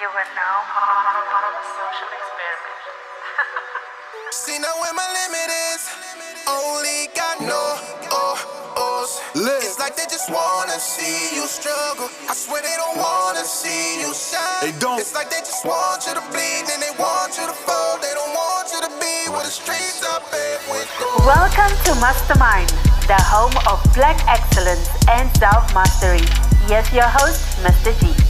You are now part of a social experiment. See now where my limit is. Only got no oh ohs. It's like they just wanna see you struggle. I swear they don't wanna see you shine. They don't. It's like they just want you to bleed and they want you to fall. They don't want you to be where the streets are paved with gold. Welcome to Mastermind, the home of black excellence and self mastery. Yes, your host, Mr. G.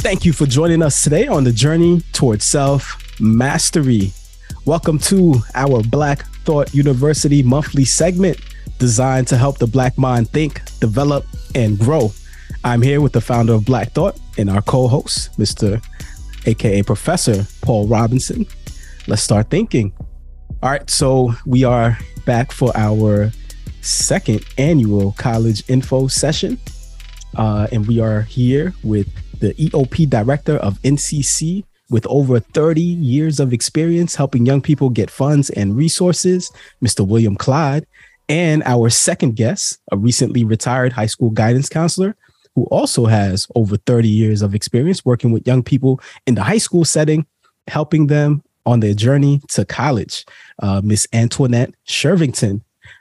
Thank you for joining us today on the journey towards self mastery. Welcome to our Black Thought University monthly segment designed to help the Black mind think, develop, and grow. I'm here with the founder of Black Thought and our co host, Mr. AKA Professor Paul Robinson. Let's start thinking. All right, so we are back for our second annual college info session. Uh, and we are here with the EOP director of NCC with over 30 years of experience helping young people get funds and resources, Mr. William Clyde, and our second guest, a recently retired high school guidance counselor who also has over 30 years of experience working with young people in the high school setting, helping them on their journey to college, uh, Miss Antoinette Shervington.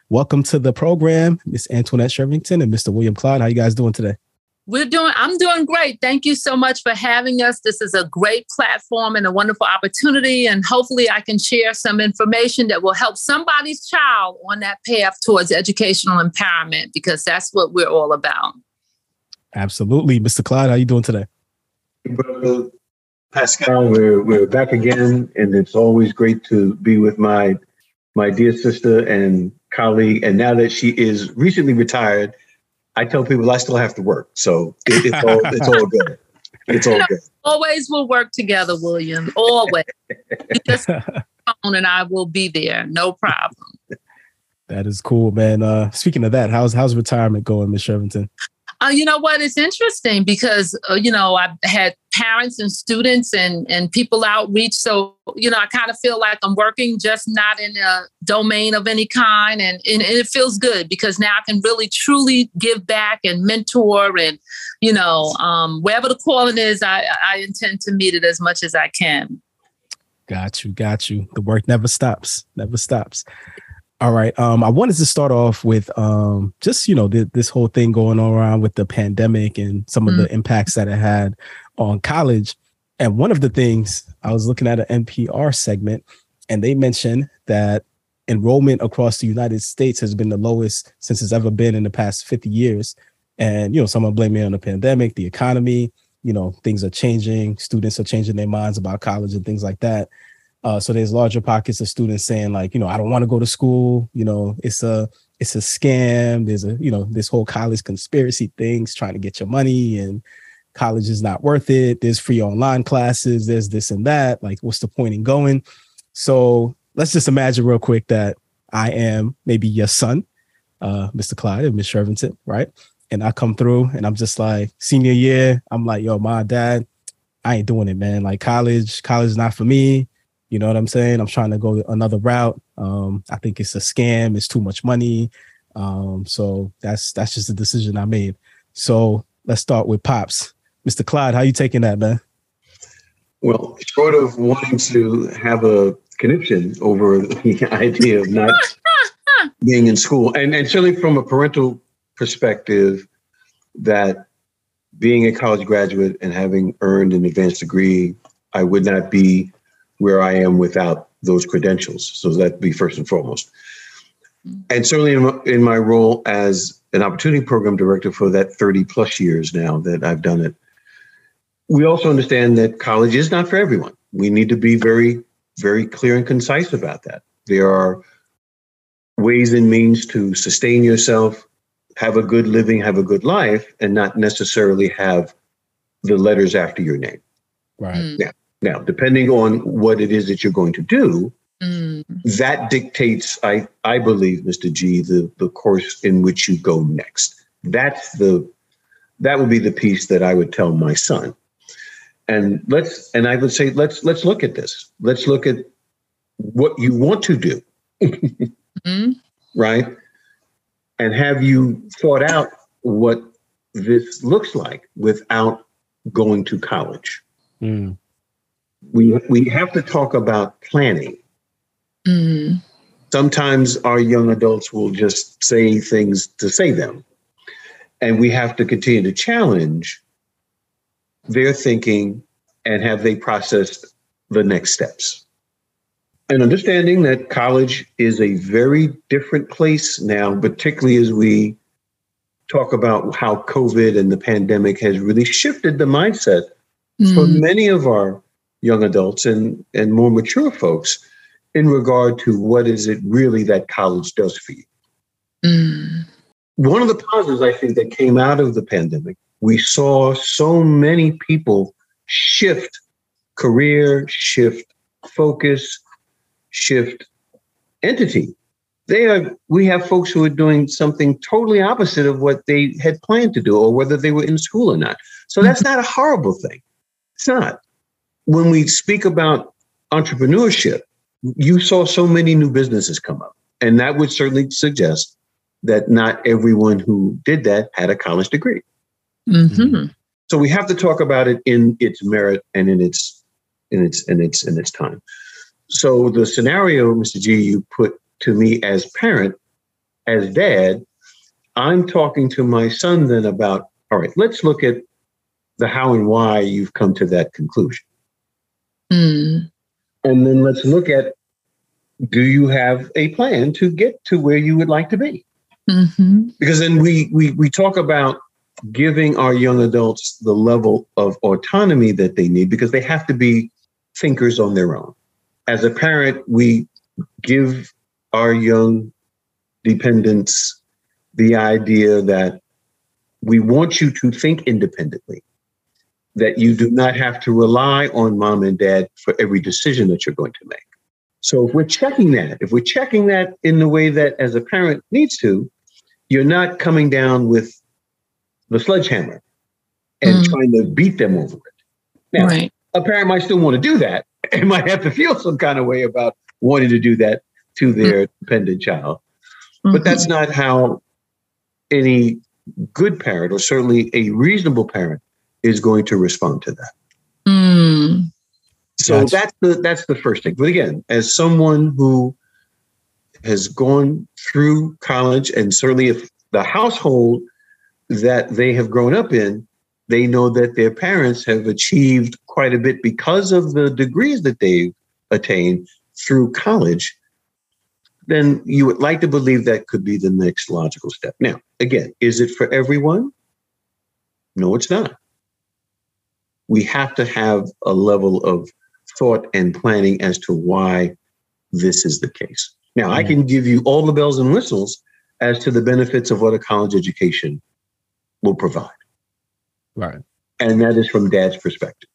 Welcome to the program, Miss Antoinette Shervington and Mr. William Clyde. How you guys doing today? We're doing, I'm doing great. Thank you so much for having us. This is a great platform and a wonderful opportunity. And hopefully, I can share some information that will help somebody's child on that path towards educational empowerment because that's what we're all about. Absolutely. Mr. Clyde, how are you doing today? Brother Pascal, we're we're back again, and it's always great to be with my my dear sister and colleague. And now that she is recently retired, I tell people I still have to work, so it, it's all it's all good. It's all good. Always will work together, William. Always. You just phone and I will be there. No problem. That is cool, man. Uh, speaking of that, how's how's retirement going, Miss Shervington? Uh, you know what? It's interesting because uh, you know I've had parents and students and and people outreach. So you know I kind of feel like I'm working, just not in a domain of any kind, and, and and it feels good because now I can really truly give back and mentor, and you know um, wherever the calling is, I I intend to meet it as much as I can. Got you, got you. The work never stops, never stops. All right. Um, I wanted to start off with um, just you know th- this whole thing going on around with the pandemic and some of the impacts that it had on college. And one of the things I was looking at an NPR segment, and they mentioned that enrollment across the United States has been the lowest since it's ever been in the past 50 years. And you know, someone blaming it on the pandemic, the economy. You know, things are changing. Students are changing their minds about college and things like that. Uh, so there's larger pockets of students saying like, you know, I don't want to go to school. You know, it's a it's a scam. There's a you know this whole college conspiracy things trying to get your money and college is not worth it. There's free online classes. There's this and that. Like, what's the point in going? So let's just imagine real quick that I am maybe your son, uh, Mr. Clyde and Miss Shervington, right? And I come through and I'm just like senior year. I'm like, yo, my dad, I ain't doing it, man. Like college, college is not for me. You know what I'm saying? I'm trying to go another route. Um, I think it's a scam. It's too much money. Um, so that's that's just a decision I made. So let's start with pops, Mr. Clyde. How you taking that, man? Well, short of wanting to have a conniption over the idea of not being in school, and and certainly from a parental perspective, that being a college graduate and having earned an advanced degree, I would not be where I am without those credentials. So that'd be first and foremost. And certainly in my, in my role as an opportunity program director for that 30 plus years now that I've done it, we also understand that college is not for everyone. We need to be very, very clear and concise about that. There are ways and means to sustain yourself, have a good living, have a good life, and not necessarily have the letters after your name. Right. Mm. Now, now, depending on what it is that you're going to do, Mm. that dictates, I, I believe, Mr. G, the, the course in which you go next. That's the that would be the piece that I would tell my son. And let's and I would say let's let's look at this. Let's look at what you want to do, Mm. right? And have you thought out what this looks like without going to college. Mm. We we have to talk about planning. Mm. Sometimes our young adults will just say things to say them. And we have to continue to challenge their thinking and have they processed the next steps. And understanding that college is a very different place now, particularly as we talk about how COVID and the pandemic has really shifted the mindset for Mm. many of our young adults and, and more mature folks in regard to what is it really that college does for you. Mm. One of the positives I think that came out of the pandemic, we saw so many people shift career, shift focus, shift entity. They are we have folks who are doing something totally opposite of what they had planned to do or whether they were in school or not. So mm-hmm. that's not a horrible thing. It's not. When we speak about entrepreneurship, you saw so many new businesses come up. And that would certainly suggest that not everyone who did that had a college degree. Mhm. So we have to talk about it in its merit and in its in its in its in its time. So the scenario, Mr. G, you put to me as parent, as dad, I'm talking to my son then about, all right, let's look at the how and why you've come to that conclusion. Mm. And then let's look at do you have a plan to get to where you would like to be? Mhm. because then we we we talk about giving our young adults the level of autonomy that they need because they have to be thinkers on their own. As a parent we give our young dependents the idea that we want you to think independently that you do not have to rely on mom and dad for every decision that you're going to make. So if we're checking that if we're checking that in the way that as a parent needs to you're not coming down with the sledgehammer and Mm. trying to beat them over it. Now, Right. a parent might still want to do that and might have to feel some kind of way about wanting to do that to their dependent child. But that's not how any good parent, or certainly a reasonable parent, is going to respond to that. Mm. So that's the that's the first thing. But again, as someone who has gone through college, and certainly if the household that they have grown up in, they know that their parents have achieved quite a bit because of the degrees that they've attained through college, then you would like to believe that could be the next logical step. Now, again, is it for everyone? No, it's not. We have to have a level of thought and planning as to why this is the case. Now, I mm-hmm. can give you all the bells and whistles as to the benefits of what a college education will provide. Right. And that is from dad's perspective.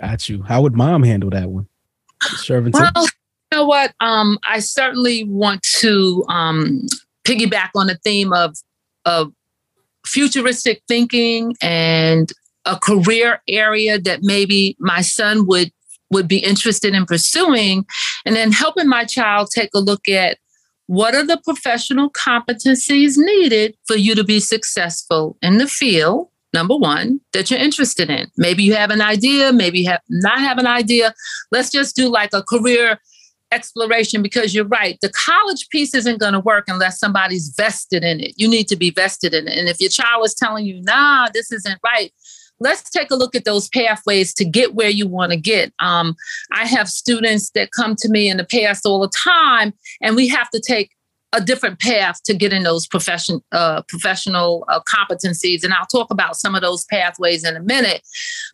Got you. How would mom handle that one? Shervington? Well, you know what? Um, I certainly want to um, piggyback on the theme of of futuristic thinking and a career area that maybe my son would would be interested in pursuing, and then helping my child take a look at what are the professional competencies needed for you to be successful in the field? Number one that you're interested in. Maybe you have an idea maybe you have not have an idea. Let's just do like a career exploration because you're right. The college piece isn't going to work unless somebody's vested in it. You need to be vested in it. And if your child is telling you nah this isn't right let's take a look at those pathways to get where you want to get um, i have students that come to me in the past all the time and we have to take a different path to get in those profession, uh, professional uh, competencies. And I'll talk about some of those pathways in a minute.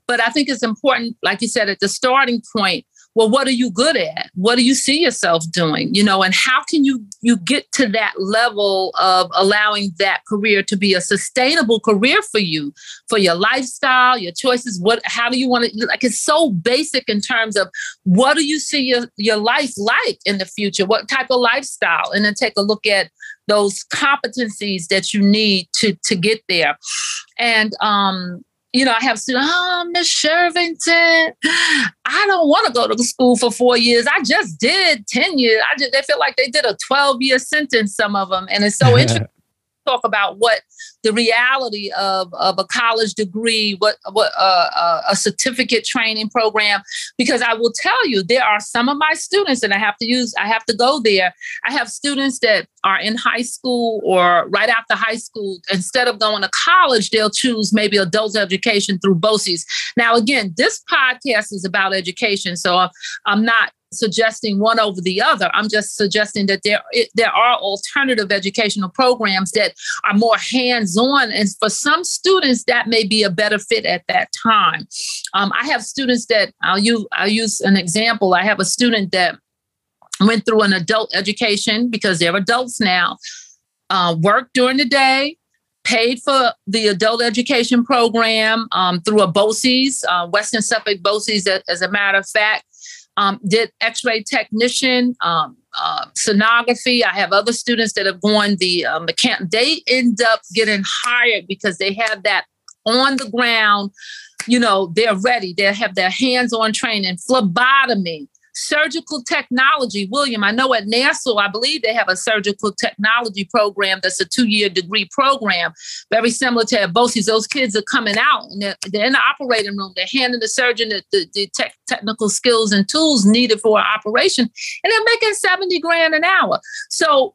But I think it's important, like you said, at the starting point, well, what are you good at? What do you see yourself doing? You know, and how can you you get to that level of allowing that career to be a sustainable career for you, for your lifestyle, your choices? What how do you want to like it's so basic in terms of what do you see your, your life like in the future? What type of lifestyle? And then take a look at those competencies that you need to to get there. And um you know, I have students, oh, Miss Shervington, I don't want to go to school for four years. I just did 10 years. I just, they feel like they did a 12 year sentence, some of them. And it's so interesting talk about what the reality of, of a college degree, what what uh, uh, a certificate training program. Because I will tell you, there are some of my students, and I have to use, I have to go there. I have students that are in high school or right after high school. Instead of going to college, they'll choose maybe adult education through BOCES. Now, again, this podcast is about education, so I'm not suggesting one over the other. I'm just suggesting that there there are alternative educational programs that are more hands-on, and for some students that may be a better fit at that time. Um, I have students that I'll use I'll use an example. I have a student that went through an adult education because they're adults now. Uh, worked during the day, paid for the adult education program um, through a BOCES, uh, Western Suffolk BOCES, as a matter of fact um, did x-ray technician um, uh, sonography. I have other students that have gone the uh, mechan- they end up getting hired because they have that on the ground. You know they're ready. They have their hands-on training phlebotomy surgical technology. William, I know at Nassau, I believe they have a surgical technology program that's a two year degree program, very similar to at BOCES. Those kids are coming out and they're, they're in the operating room. They're handing the surgeon the, the, the tech, technical skills and tools needed for an operation, and they're making 70 grand an hour. So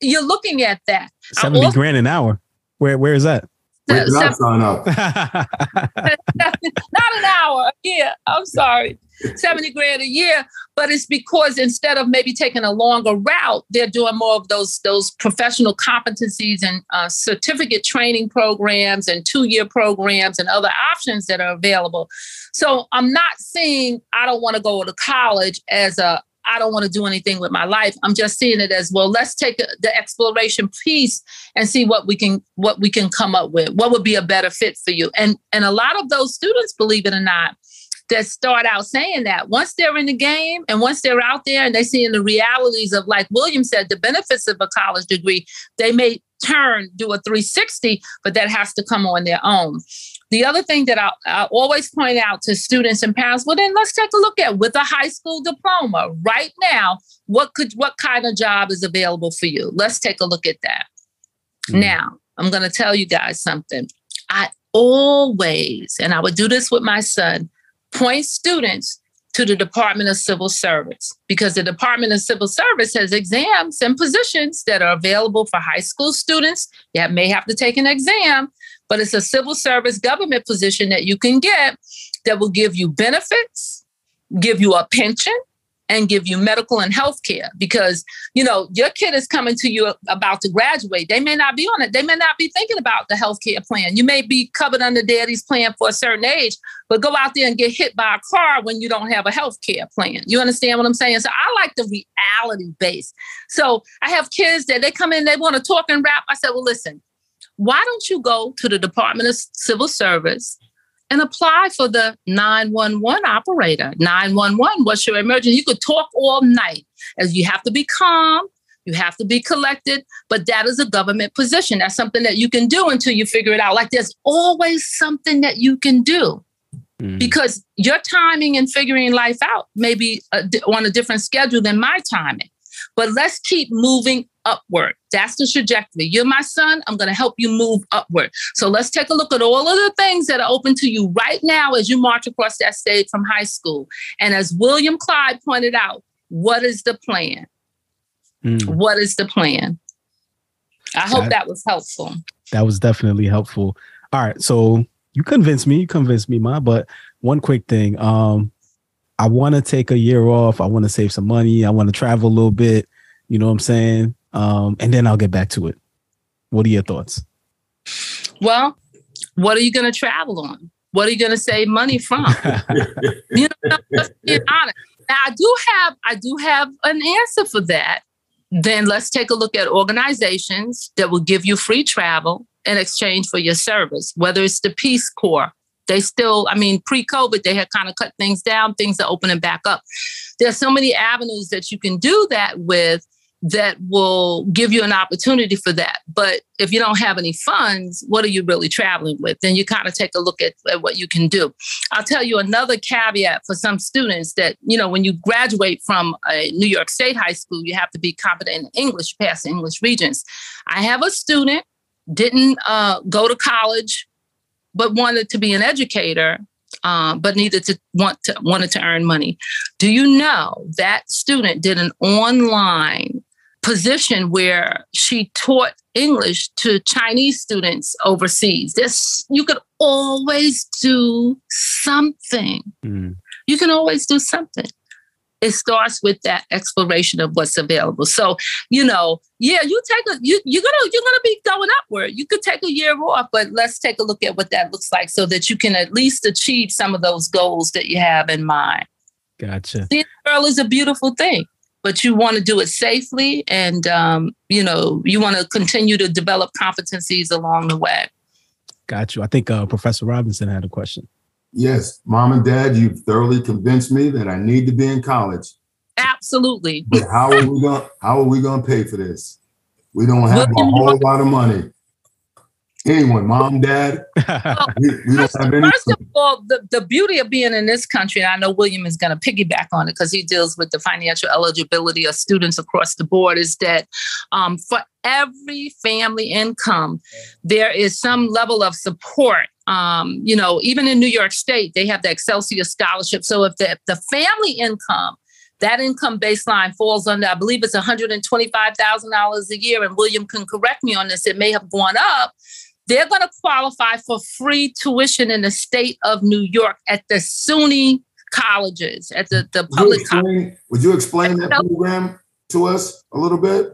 you're looking at that. 70 also, grand an hour. Where Where is that? Where did I sign up? Not an hour. A yeah, I'm sorry. 70 grand a year, but it's because instead of maybe taking a longer route, they're doing more of those those professional competencies and uh, certificate training programs and two-year programs and other options that are available. So I'm not seeing I don't want to go to college as a I don't want to do anything with my life. I'm just seeing it as well. Let's take the exploration piece and see what we can what we can come up with. What would be a better fit for you? And and a lot of those students, believe it or not, that start out saying that once they're in the game and once they're out there and they see in the realities of like william said the benefits of a college degree they may turn do a 360 but that has to come on their own the other thing that I, I always point out to students and parents well then let's take a look at with a high school diploma right now what could what kind of job is available for you? Let's take a look at that. Mm. now i'm going to tell you guys something. I always and i would do this with my son point students to the Department of Civil Service because the Department of Civil Service has exams and positions that are available for high school students that may have to take an exam, but it's a civil service government position that you can get that will give you benefits, give you a pension, and give you medical and health care because you know your kid is coming to you about to graduate. They may not be on it. They may not be thinking about the health care plan. You may be covered under daddy's plan for a certain age but go out there and get hit by a car when you don't have a health care plan. You understand what i'm saying? So i like the reality base. So i have kids that they come in they want to talk and rap. I said well listen why don't you go to the department of civil service and apply for the 911 operator. 911, what's your emergency? You could talk all night as you have to be calm, you have to be collected, but that is a government position. That's something that you can do until you figure it out. Like there's always something that you can do. Mm. Because your timing and figuring life out may be a, on a different schedule than my timing. But let's keep moving upward. That's the trajectory. You're my son. I'm going to help you move upward. So let's take a look at all of the things that are open to you right now as you march across that stage from high school. And as William Clyde pointed out, what is the plan? Mm. What is the plan? I hope that, that was helpful. That was definitely helpful. All right. So you convinced me. You convinced me, Ma. But one quick thing. Um, I want to take a year off. I want to save some money. I want to travel a little bit. You know what I'm saying? Um, and then I'll get back to it. What are your thoughts? Well, what are you going to travel on? What are you going to save money from? you know, let's be honest. Now, I do have I do have an answer for that. Then let's take a look at organizations that will give you free travel in exchange for your service, whether it's the Peace Corps. They still, I mean, pre-COVID, they had kind of cut things down, things are opening back up. There's so many avenues that you can do that with that will give you an opportunity for that. But if you don't have any funds, what are you really traveling with? Then you kind of take a look at, at, what you can do. I'll tell you another caveat for some students that, you know, when you graduate from a New York State high school, you have to be competent in English, pass the English Regents. I have a student didn't uh, go to college, but wanted to be an educator, um, but needed to want to wanted to earn money. Do you know that student did an online position where she taught English to Chinese students overseas. This you could always do something. Mm. You can always do something. It starts with that exploration of what's available. So, you know, yeah, you take a you you're gonna you're gonna be going upward. You could take a year off, but let's take a look at what that looks like so that you can at least achieve some of those goals that you have in mind. Gotcha. Being girl is a beautiful thing but you want to do it safely and um, you know you want to continue to develop competencies along the way. Got you. I think uh, professor robinson had a question. Yes. Mom and dad you've thoroughly convinced me that i need to be in college. Absolutely. But how are we going how are we going to pay for this? We don't have a whole lot of money anyone, mom, dad. we, we first, first of all, the, the beauty of being in this country, and I know William is going to piggyback on it because he deals with the financial eligibility of students across the board, is that um, for every family income, there is some level of support. Um, you know, even in New York State, they have the Excelsior Scholarship. So if the, the family income that income baseline falls under, I believe it's $125,000 a year. And William can correct me on this, it may have gone up they're going to qualify for free tuition in the state of New York at the SUNY colleges, at the, the public colleges. Would you explain that program to us a little bit?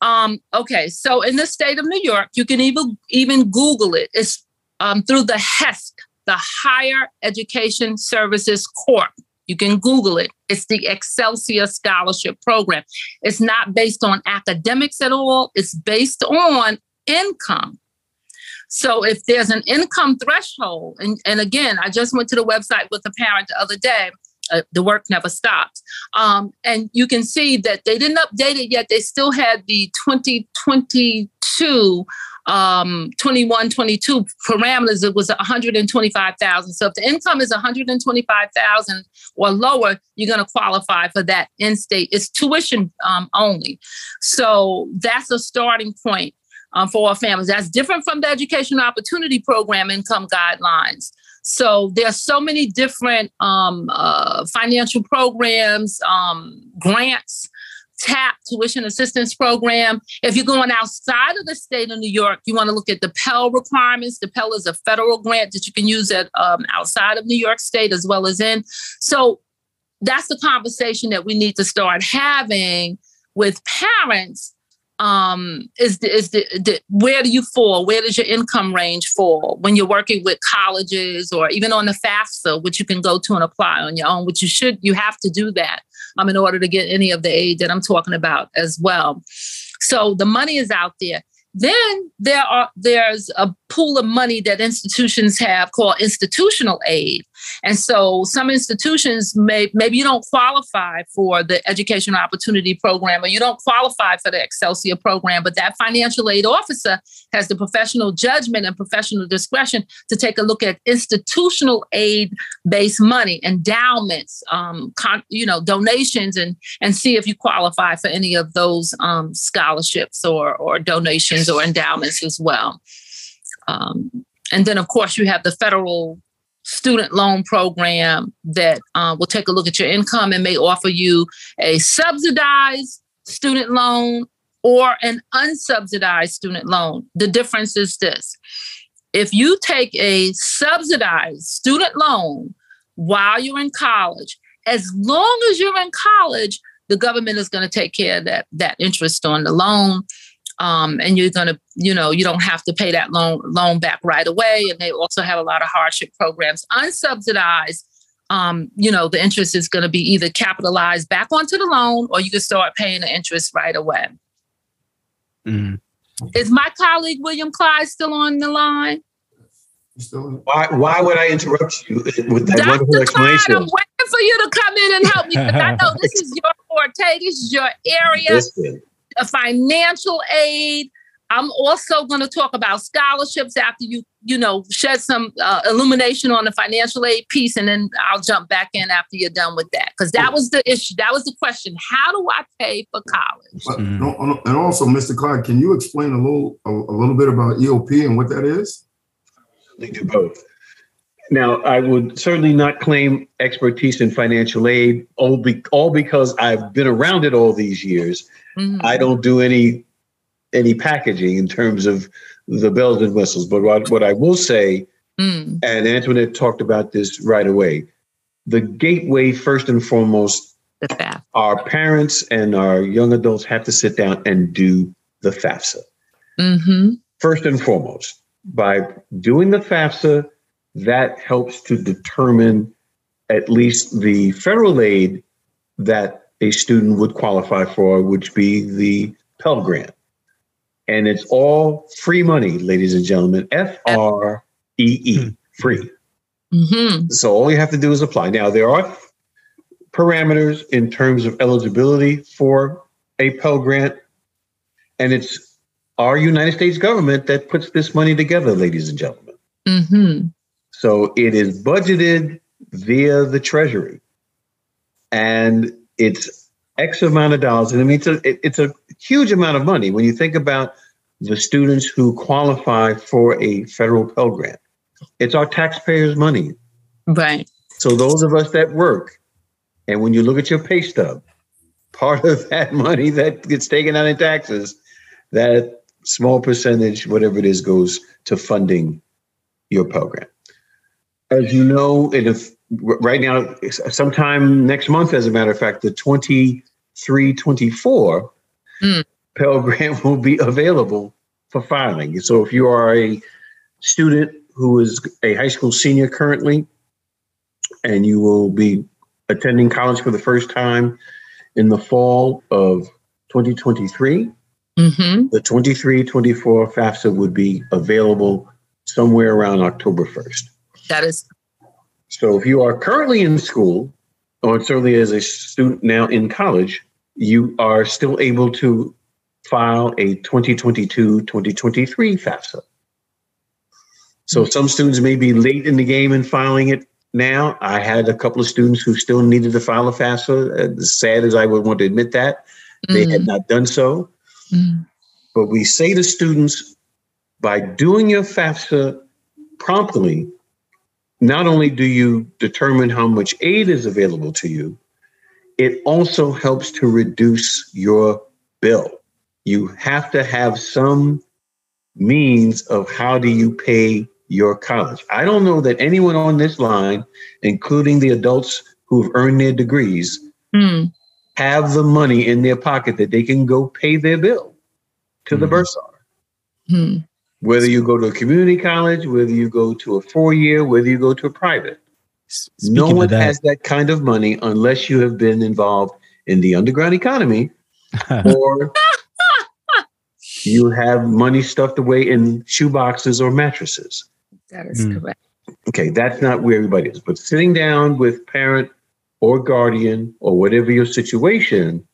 Um, okay, so in the state of New York, you can even even Google it. It's um, through the HESC, the Higher Education Services Corp. You can Google it. It's the Excelsior Scholarship Program. It's not based on academics at all. It's based on income. So if there's an income threshold, and, and again, I just went to the website with a parent the other day. Uh, the work never stops. Um, and you can see that they didn't update it yet. They still had the 2022, um, 21, 22 parameters. It was 125,000. So if the income is 125,000 or lower, you're going to qualify for that in-state. It's tuition um, only. So that's a starting point um, for our families. That's different from the Education Opportunity Program income guidelines. So there are so many different um, uh, financial programs, um, grants, TAP tuition assistance program. If you're going outside of the state of New York, you want to look at the Pell requirements. The Pell is a federal grant that you can use at um, outside of New York State as well as in. So that's the conversation that we need to start having with parents um, is the, is the, the, where do you fall? Where does your income range fall when you're working with colleges or even on the FAFSA, which you can go to and apply on your own, which you should, you have to do that um, in order to get any of the aid that I'm talking about as well. So the money is out there. Then there are there's a pool of money that institutions have called institutional aid. And so some institutions may maybe you don't qualify for the educational opportunity program or you don't qualify for the Excelsior program, but that financial aid officer has the professional judgment and professional discretion to take a look at institutional aid based money, endowments, um, con, you know, donations, and and see if you qualify for any of those um, scholarships or or donations or endowments as well. Um, and then, of course, you have the federal student loan program that uh, will take a look at your income and may offer you a subsidized student loan or an unsubsidized student loan. The difference is this if you take a subsidized student loan while you're in college, as long as you're in college, the government is going to take care of that, that interest on the loan um, and you're going to, you know, you don't have to pay that loan loan back right away. And they also have a lot of hardship programs, unsubsidized. Um, you know, the interest is going to be either capitalized back onto the loan, or you can start paying the interest right away. Mm-hmm. Is my colleague William Clyde still on the line? Why, why would I interrupt you with that Dr. wonderful explanation? I'm waiting for you to come in and help me because I know this is your forte, this is your area. Listen, a financial aid, I'm also going to talk about scholarships after you, you know, shed some uh, illumination on the financial aid piece, and then I'll jump back in after you're done with that because that was the issue. That was the question: How do I pay for college? But, mm. And also, Mr. Clark, can you explain a little a, a little bit about EOP and what that is? They do both. Now, I would certainly not claim expertise in financial aid, all, be, all because I've been around it all these years. Mm-hmm. I don't do any any packaging in terms of the bells and whistles. But what, what I will say, mm. and Antoinette talked about this right away, the gateway, first and foremost, our parents and our young adults have to sit down and do the FAFSA. Mm-hmm. First and foremost, by doing the FAFSA, that helps to determine at least the federal aid that a student would qualify for, which be the Pell Grant and it's all free money, ladies and gentlemen. F R E E, free. Mm-hmm. So all you have to do is apply. Now there are parameters in terms of eligibility for a Pell Grant, and it's our United States government that puts this money together, ladies and gentlemen. Mm-hmm. So it is budgeted via the Treasury, and it's X amount of dollars. And I mean, it's a, it, it's a huge amount of money when you think about the students who qualify for a federal Pell Grant. It's our taxpayers' money. Right. So those of us that work, and when you look at your pay stub, part of that money that gets taken out in taxes, that small percentage, whatever it is, goes to funding your Pell Grant. As you know, if right now, sometime next month, as a matter of fact, the 20 324, mm. Pell Grant will be available for filing. So if you are a student who is a high school senior currently, and you will be attending college for the first time in the fall of 2023, mm-hmm. the 23 24 FAFSA would be available somewhere around October 1st. That is. So if you are currently in school, or certainly as a student now in college, you are still able to file a 2022 2023 FAFSA. So some students may be late in the game in filing it now. I had a couple of students who still needed to file a FAFSA. As sad as I would want to admit that, they mm. had not done so. Mm. But we say to students by doing your FAFSA promptly, not only do you determine how much aid is available to you, it also helps to reduce your bill. You have to have some means of how do you pay your college. I don't know that anyone on this line, including the adults who've earned their degrees, mm. have the money in their pocket that they can go pay their bill to mm. the hmm. bursar. Mm. Whether you go to a community college, whether you go to a four year, whether you go to a private. Speaking no one that, has that kind of money unless you have been involved in the underground economy or you have money stuffed away in shoeboxes or mattresses. That is mm. correct. Okay, that's not where everybody is. But sitting down with parent or guardian or whatever your situation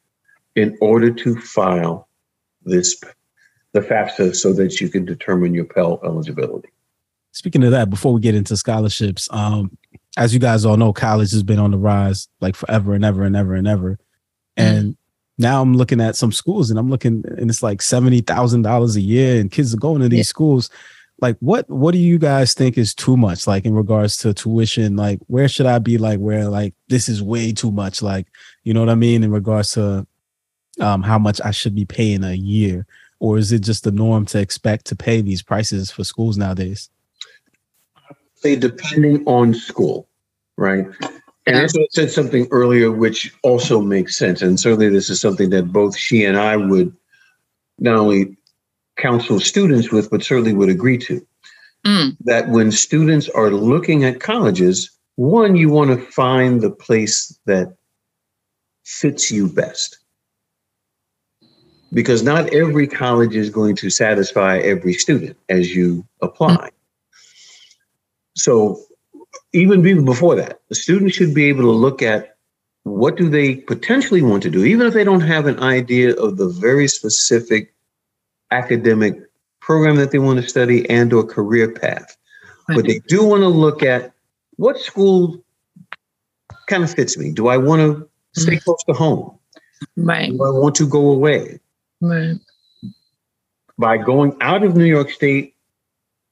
in order to file this the FAFSA so that you can determine your Pell eligibility. Speaking of that, before we get into scholarships, um, as you guys all know, college has been on the rise like forever and ever and ever and ever. And mm. now I'm looking at some schools and I'm looking and it's like seventy thousand dollars a year and kids are going to these yeah. schools. Like what what do you guys think is too much? Like in regards to tuition, like where should I be like where like this is way too much? Like, you know what I mean? In regards to um how much I should be paying a year. Or is it just the norm to expect to pay these prices for schools nowadays? say depending on school, right? And I said something earlier which also makes sense. And certainly this is something that both she and I would not only counsel students with, but certainly would agree to. Mm. That when students are looking at colleges, one, you want to find the place that fits you best. Because not every college is going to satisfy every student as you apply. Mm. So even even before that, the student should be able to look at what do they potentially want to do, even if they don't have an idea of the very specific academic program that they want to study and or career path. Right. But they do want to look at what school kind of fits me. Do I want to stay close to home? Right. Do I want to go away? Right. By going out of New York State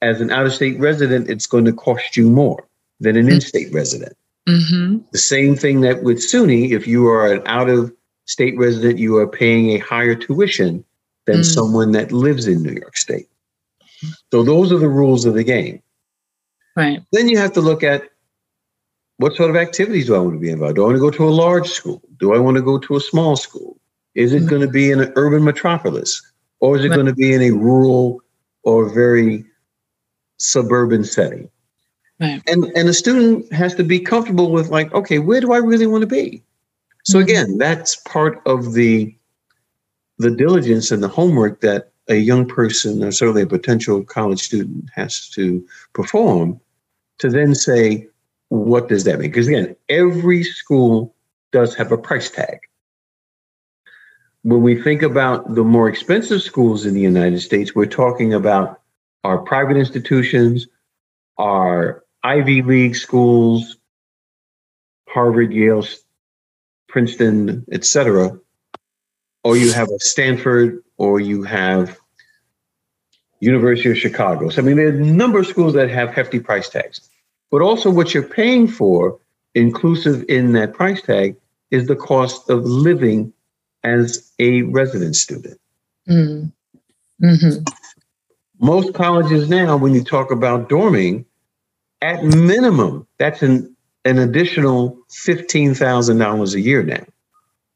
as an out of state resident, it's going to cost you more than an in state resident. Mm-hmm. The same thing that with SUNY, if you are an out of state resident, you are paying a higher tuition than Mm. someone that lives in New York State. So those are the rules of the game. Right. Then you have to look at what sort of activities do I want to be involved? Do I want to go to a large school? Do I want to go to a small school? Is it going to be in an urban metropolis? Or is it going to be in a rural or very suburban setting? Right. And and a student has to be comfortable with like, okay, where do I really want to be? So Mhm. again, that's part of the the diligence and the homework that a young person or certainly a potential college student has to perform to then say, what does that mean? Because again, every school does have a price tag. When we think about the more expensive schools in the United States, we're talking about our private institutions, our Ivy League schools, Harvard, Yale, Princeton, etc. or you have a Stanford, or you have University of Chicago. So I mean, there are a number of schools that have hefty price tags, but also what you're paying for, inclusive in that price tag, is the cost of living as a resident student. Mm. Mm-hmm. Most colleges now, when you talk about dorming, at minimum, that's an, an additional $15,000 a year now.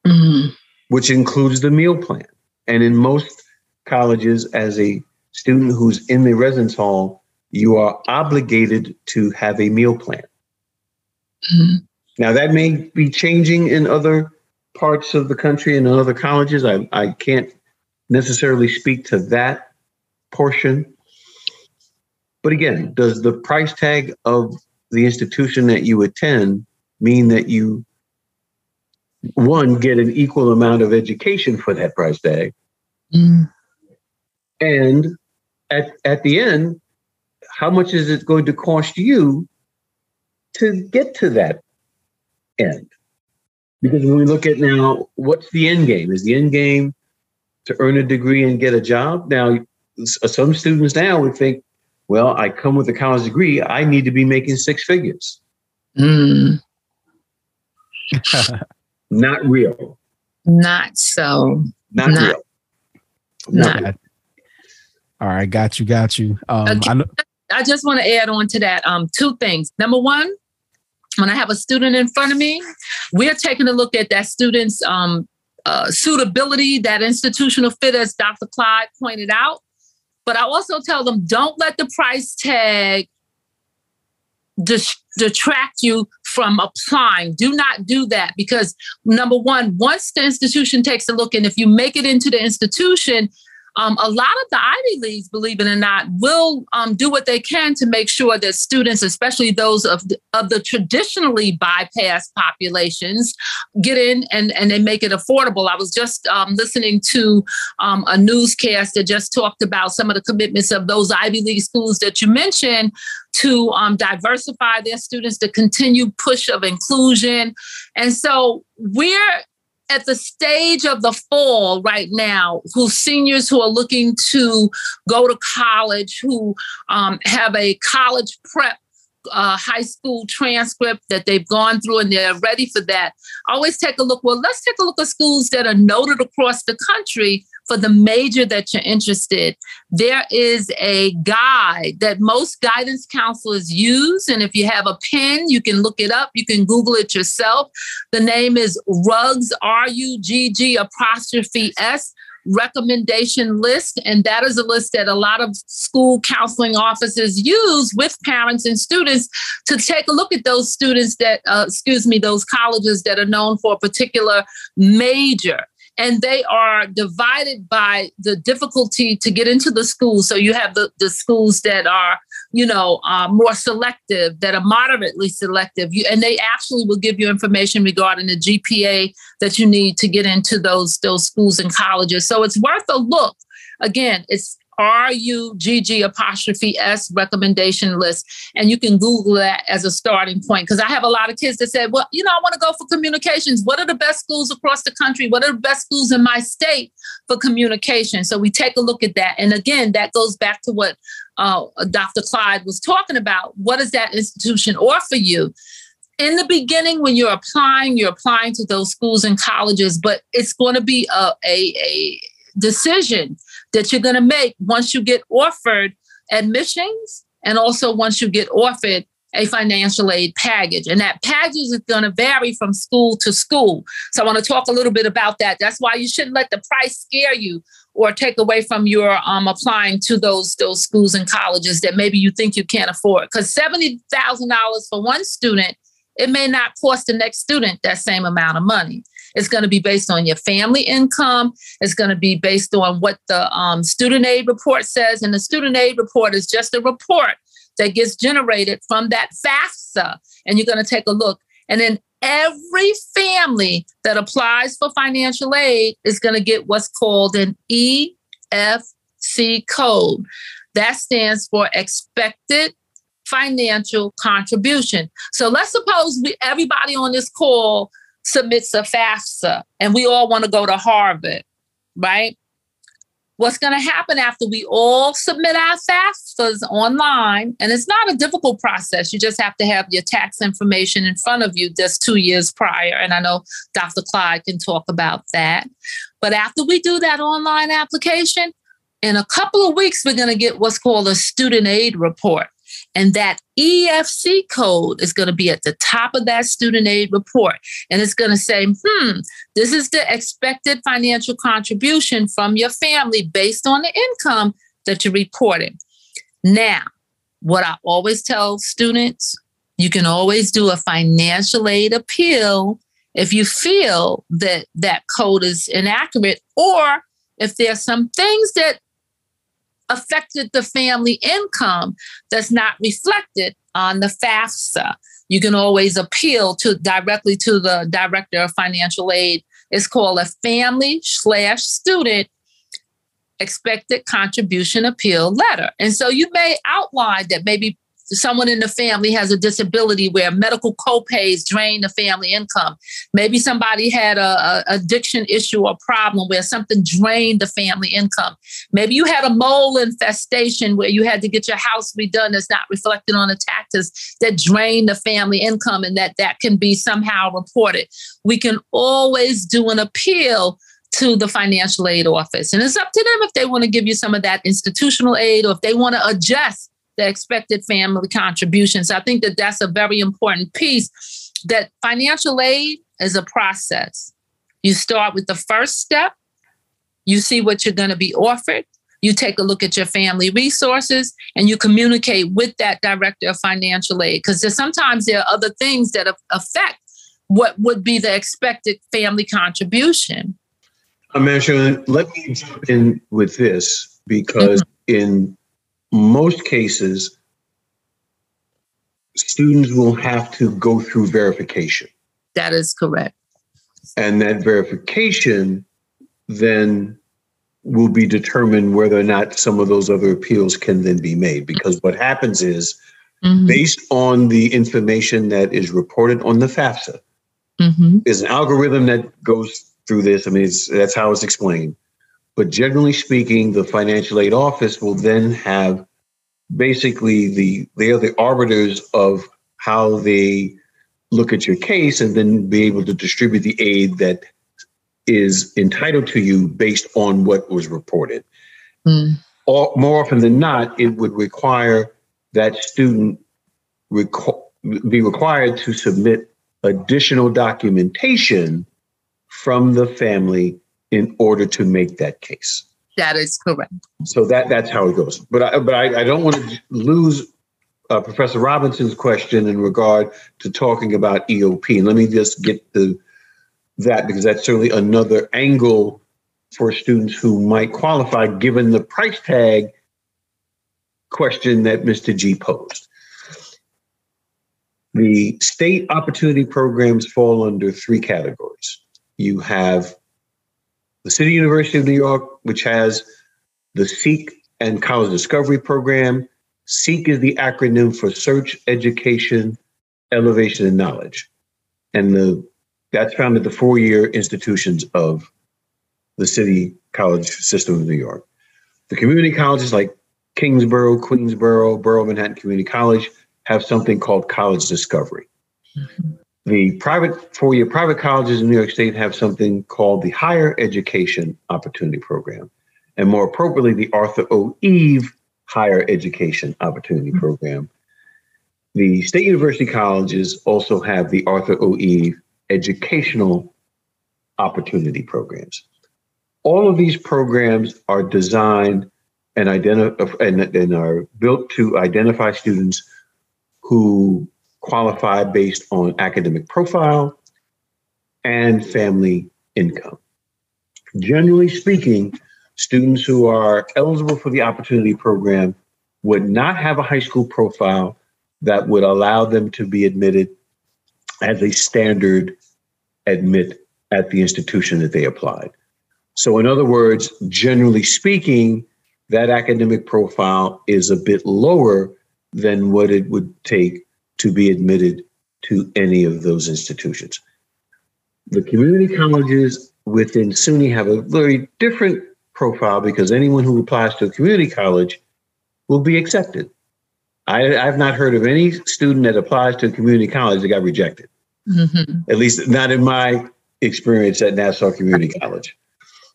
Mm-hmm. which includes the meal plan. And in most colleges, as a student who's in the residence hall, you are obligated to have a meal plan. Mhm. Now, that may be changing in other parts of the country and in other colleges. I, I can't necessarily speak to that portion. But again, does the price tag of the institution that you attend mean that you one get an equal amount of education for that price tag Mm. and at, at the end how much is it going to cost you to get to that end because when we look at now what's the end game is the end game to earn a degree and get a job now some students now would think well i come with a college degree i need to be making six figures Mm. not real Not so. not Not- real not Not. All right, got you, got you. Um, Okay. I know, I just want to add on to that um, two things. Number one, when I have a student in front of me, we're taking a look at that student's um, uh, suitability, that institutional fit, as Dr. Clyde pointed out. But I also tell them don't let the price tag detract you from applying. Do not do that because, number one, once the institution takes a look, and if you make it into the institution, um, a lot of the Ivy Leagues, believe it or not, will um, do what they can to make sure that students, especially those of the, of the traditionally bypassed populations, get in and, and they make it affordable. I was just um, listening to um, a newscast that just talked about some of the commitments of those Ivy League schools that you mentioned to um, diversify their students, to continue push of inclusion. And so we're at the stage of the fall right now, who seniors who are looking to go to college, who um, have a college prep uh, high school transcript that they've gone through and they're ready for that. Always take a look. Well, let's take a look at schools that are noted across the country for the major that you're interested. There is a guide that most guidance counselors use. And if you have a pen, you can look it up. You can Google it yourself. The name is Rugg's, R U G G apostrophe S recommendation list. And that is a list that a lot of school counseling offices use with parents and students to take a look at those students that, uh, excuse me, those colleges that are known for a particular major and they are divided by the difficulty to get into the schools. So you have the, the schools that are, you know, uh, more selective, that are moderately selective, you, and they actually will give you information regarding the GPA that you need to get into those those schools and colleges. So it's worth a look. Again, it's R-U-G-G apostrophe S recommendation list. And you can Google that as a starting point. Because I have a lot of kids that said, well, you know, I want to go for communications. What are the best schools across the country? What are the best schools in my state for communication? So we take a look at that. And again, that goes back to what uh, Dr. Clyde was talking about. What does that institution offer you? in the beginning when you're applying you're applying to those schools and colleges but it's going to be a, a, a decision that you're going to make once you get offered admissions and also once you get offered a financial aid package. And that package is going to vary from school to school. So I want to talk a little bit about that. That's why you shouldn't let the price scare you or take away from your um, applying to those those schools and colleges that maybe you think you can't afford. Because seventy thousand dollars for one student, it may not cost the next student that same amount of money. It's going to be based on your family income. It's going to be based on what the um, student aid report says. And the student aid report is just a report that gets generated from that FAFSA. And you're going to take a look. And then every family that applies for financial aid is going to get what's called an EFC code. That stands for expected financial contribution. So let's suppose we, everybody on this call submits a FAFSA and we all want to go to Harvard, right? What's going to happen after we all submit our FAFSAs online, and it's not a difficult process. You just have to have your tax information in front of you just two years prior. And I know Dr. Clyde can talk about that. But after we do that online application, in a couple of weeks, we're going to get what's called a student aid report. And that EFC code is going to be at the top of that student aid report. And it's going to say, hmm, this is the expected financial contribution from your family based on the income that you're reporting. Now, what I always tell students, you can always do a financial aid appeal if you feel that that code is inaccurate or if there's some things that affected the family income that's not reflected on the FAFSA. You can always appeal to directly to the director of financial aid. It's called a family slash student expected contribution appeal letter. And so you may outline that maybe someone in the family has a disability where medical copays drain the family income. Maybe somebody had a, a, addiction issue or problem where something drained the family income. Maybe you had a mole infestation where you had to get your house redone that's not reflected on the taxes that drained the family income and that that can be somehow reported. We can always do an appeal to the financial aid office. And it's up to them if they want to give you some of that institutional aid or if they want to adjust the expected family contributions. I think that that's a very important piece that financial aid is a process. You start with the first step, you see what you're going to be offered, you take a look at your family resources, and you communicate with that director of financial aid because sometimes there are other things that affect what would be the expected family contribution. Imagine, let me jump in with this because mm-hmm. in most cases, students will have to go through verification. That is correct. And that verification then will be determined whether or not some of those other appeals can then be made. Because what happens is, mm-hmm. based on the information that is reported on the FAFSA, mm-hmm. is an algorithm that goes through this. I mean, that's how it's explained. But generally speaking, the financial aid office will then have basically the they are the arbiters of how they look at your case and then be able to distribute the aid that is entitled to you based on what was reported. Mm. Or more often than not, it would require that student reco- be required to submit additional documentation from the family in order to make that case. That is correct. So that that's how it goes. But I, but I, I don't want to lose uh, Professor Robinson's question in regard to talking about EOP. Let me just get to that because that's certainly another angle for students who might qualify given the price tag question that Mr. G posed. The state opportunity programs fall under three categories. You have the City University of New York, which has the SEEK and College Discovery Program. SEEK is the acronym for Search, Education, Elevation, and Knowledge. And the that's found at the four-year institutions of the City College System of New York. The community colleges like Kingsborough, Queensborough, Borough Manhattan Community College have something called College Discovery. Mm-hmm. The private four-year private colleges in New York State have something called the Higher Education Opportunity Program, and more appropriately, the Arthur O. Eve Higher Education Opportunity mm-hmm. Program. The state university colleges also have the Arthur O. Eve Educational Opportunity Programs. All of these programs are designed and, identify, and, and are built to identify students who qualify based on academic profile and family income. Generally speaking, students who are eligible for the opportunity program would not have a high school profile that would allow them to be admitted as a standard admit at the institution that they applied. So, in other words, generally speaking, that academic profile is a bit lower than what it would take to be admitted to any of those institutions. The community colleges within SUNY have a very different profile because anyone who applies to a community college will be accepted. I, have not heard of any student that applies to a community college that got rejected. Mm-hmm. At least not in my experience at Nassau Community College.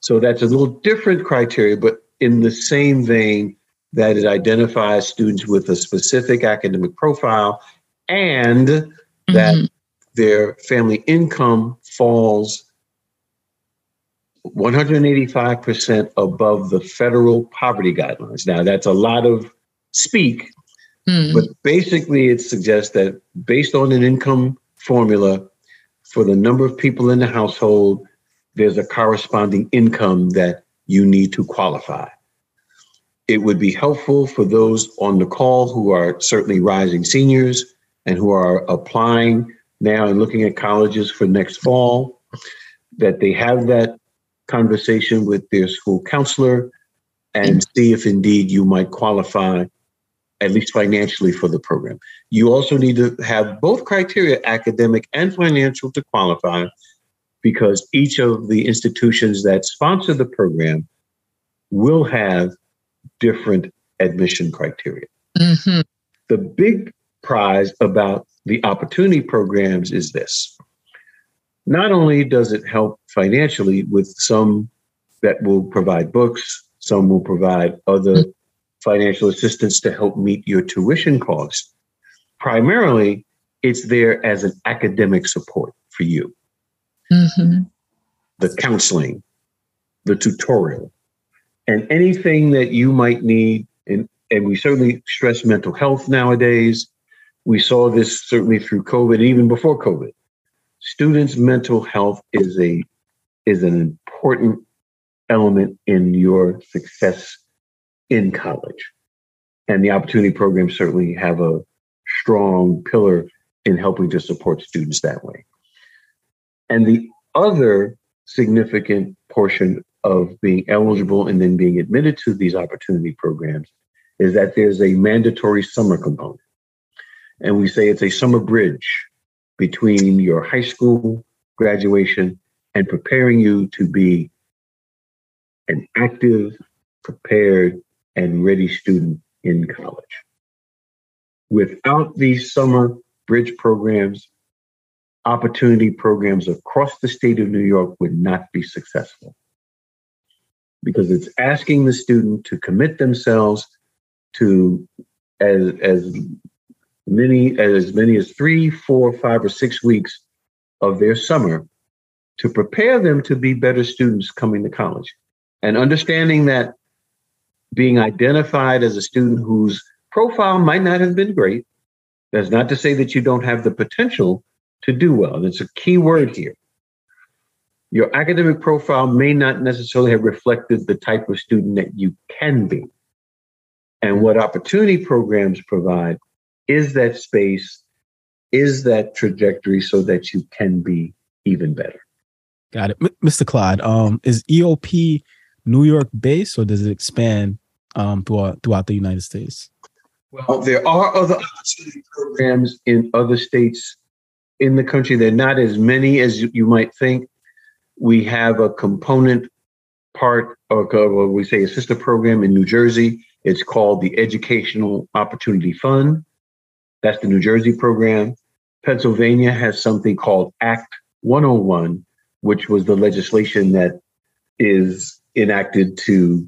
So that's a little different criteria, but in the same vein that it identifies students with a specific academic profile and mm-hmm. that their family income falls 185% above the federal poverty guidelines. Now, that's a lot of speak, mm. but basically it suggests that based on an income formula for the number of people in the household, there's a corresponding income that you need to qualify. It would be helpful for those on the call who are certainly rising seniors and who are applying now and looking at colleges for next fall that they have that conversation with their school counselor and see if indeed you might qualify at least financially for the program. You also need to have both criteria, academic and financial, to qualify because each of the institutions that sponsor the program will have different admission criteria. Mm-hmm. The big prize about the opportunity programs is this. Not only does it help financially with some that will provide books, some will provide other financial assistance to help meet your tuition costs. Primarily, it's there as an academic support for you. Mm-hmm. The counseling, the tutorial, and anything that you might need. And, and we certainly stress mental health nowadays. We saw this certainly through COVID, even before COVID. Students' mental health is a is an important element in your success in college. And the opportunity programs certainly have a strong pillar in helping to support students that way. And the other significant portion of being eligible and then being admitted to these opportunity programs is that there's a mandatory summer component. And we say it's a summer bridge between your high school graduation and preparing you to be an active, prepared, and ready student in college. Without these summer bridge programs, opportunity programs across the state of New York would not be successful because it's asking the student to commit themselves to as, as many as many as three, four, five, or six weeks of their summer to prepare them to be better students coming to college. And understanding that being identified as a student whose profile might not have been great, that's not to say that you don't have the potential to do well. It's a key word here. Your academic profile may not necessarily have reflected the type of student that you can be. And what opportunity programs provide is that space, is that trajectory so that you can be even better. Got it. M- Mr. Clyde, um, is EOP New York based, or does it expand um, throughout throughout the United States? Well, there are other opportunity programs in other states in the country. They're not as many as you might think. We have a component part, or what we say a sister program in New Jersey. It's called the Educational Opportunity Fund. That's the New Jersey program. Pennsylvania has something called Act 101, which was the legislation that is enacted to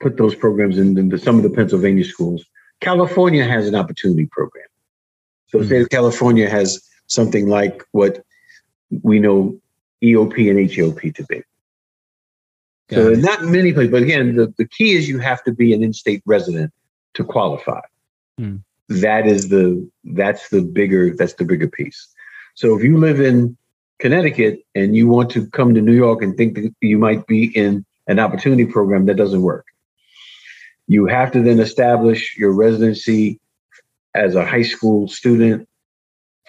put those programs in, into some of the Pennsylvania schools. California has an opportunity program. So mm-hmm. state of California has something like what we know EOP and HEOP to be. Got so not many places, but again, the, the key is you have to be an in-state resident to qualify. Mm. That is the that's the bigger that's the bigger piece. So if you live in Connecticut and you want to come to New York and think that you might be in an opportunity program, that doesn't work. You have to then establish your residency as a high school student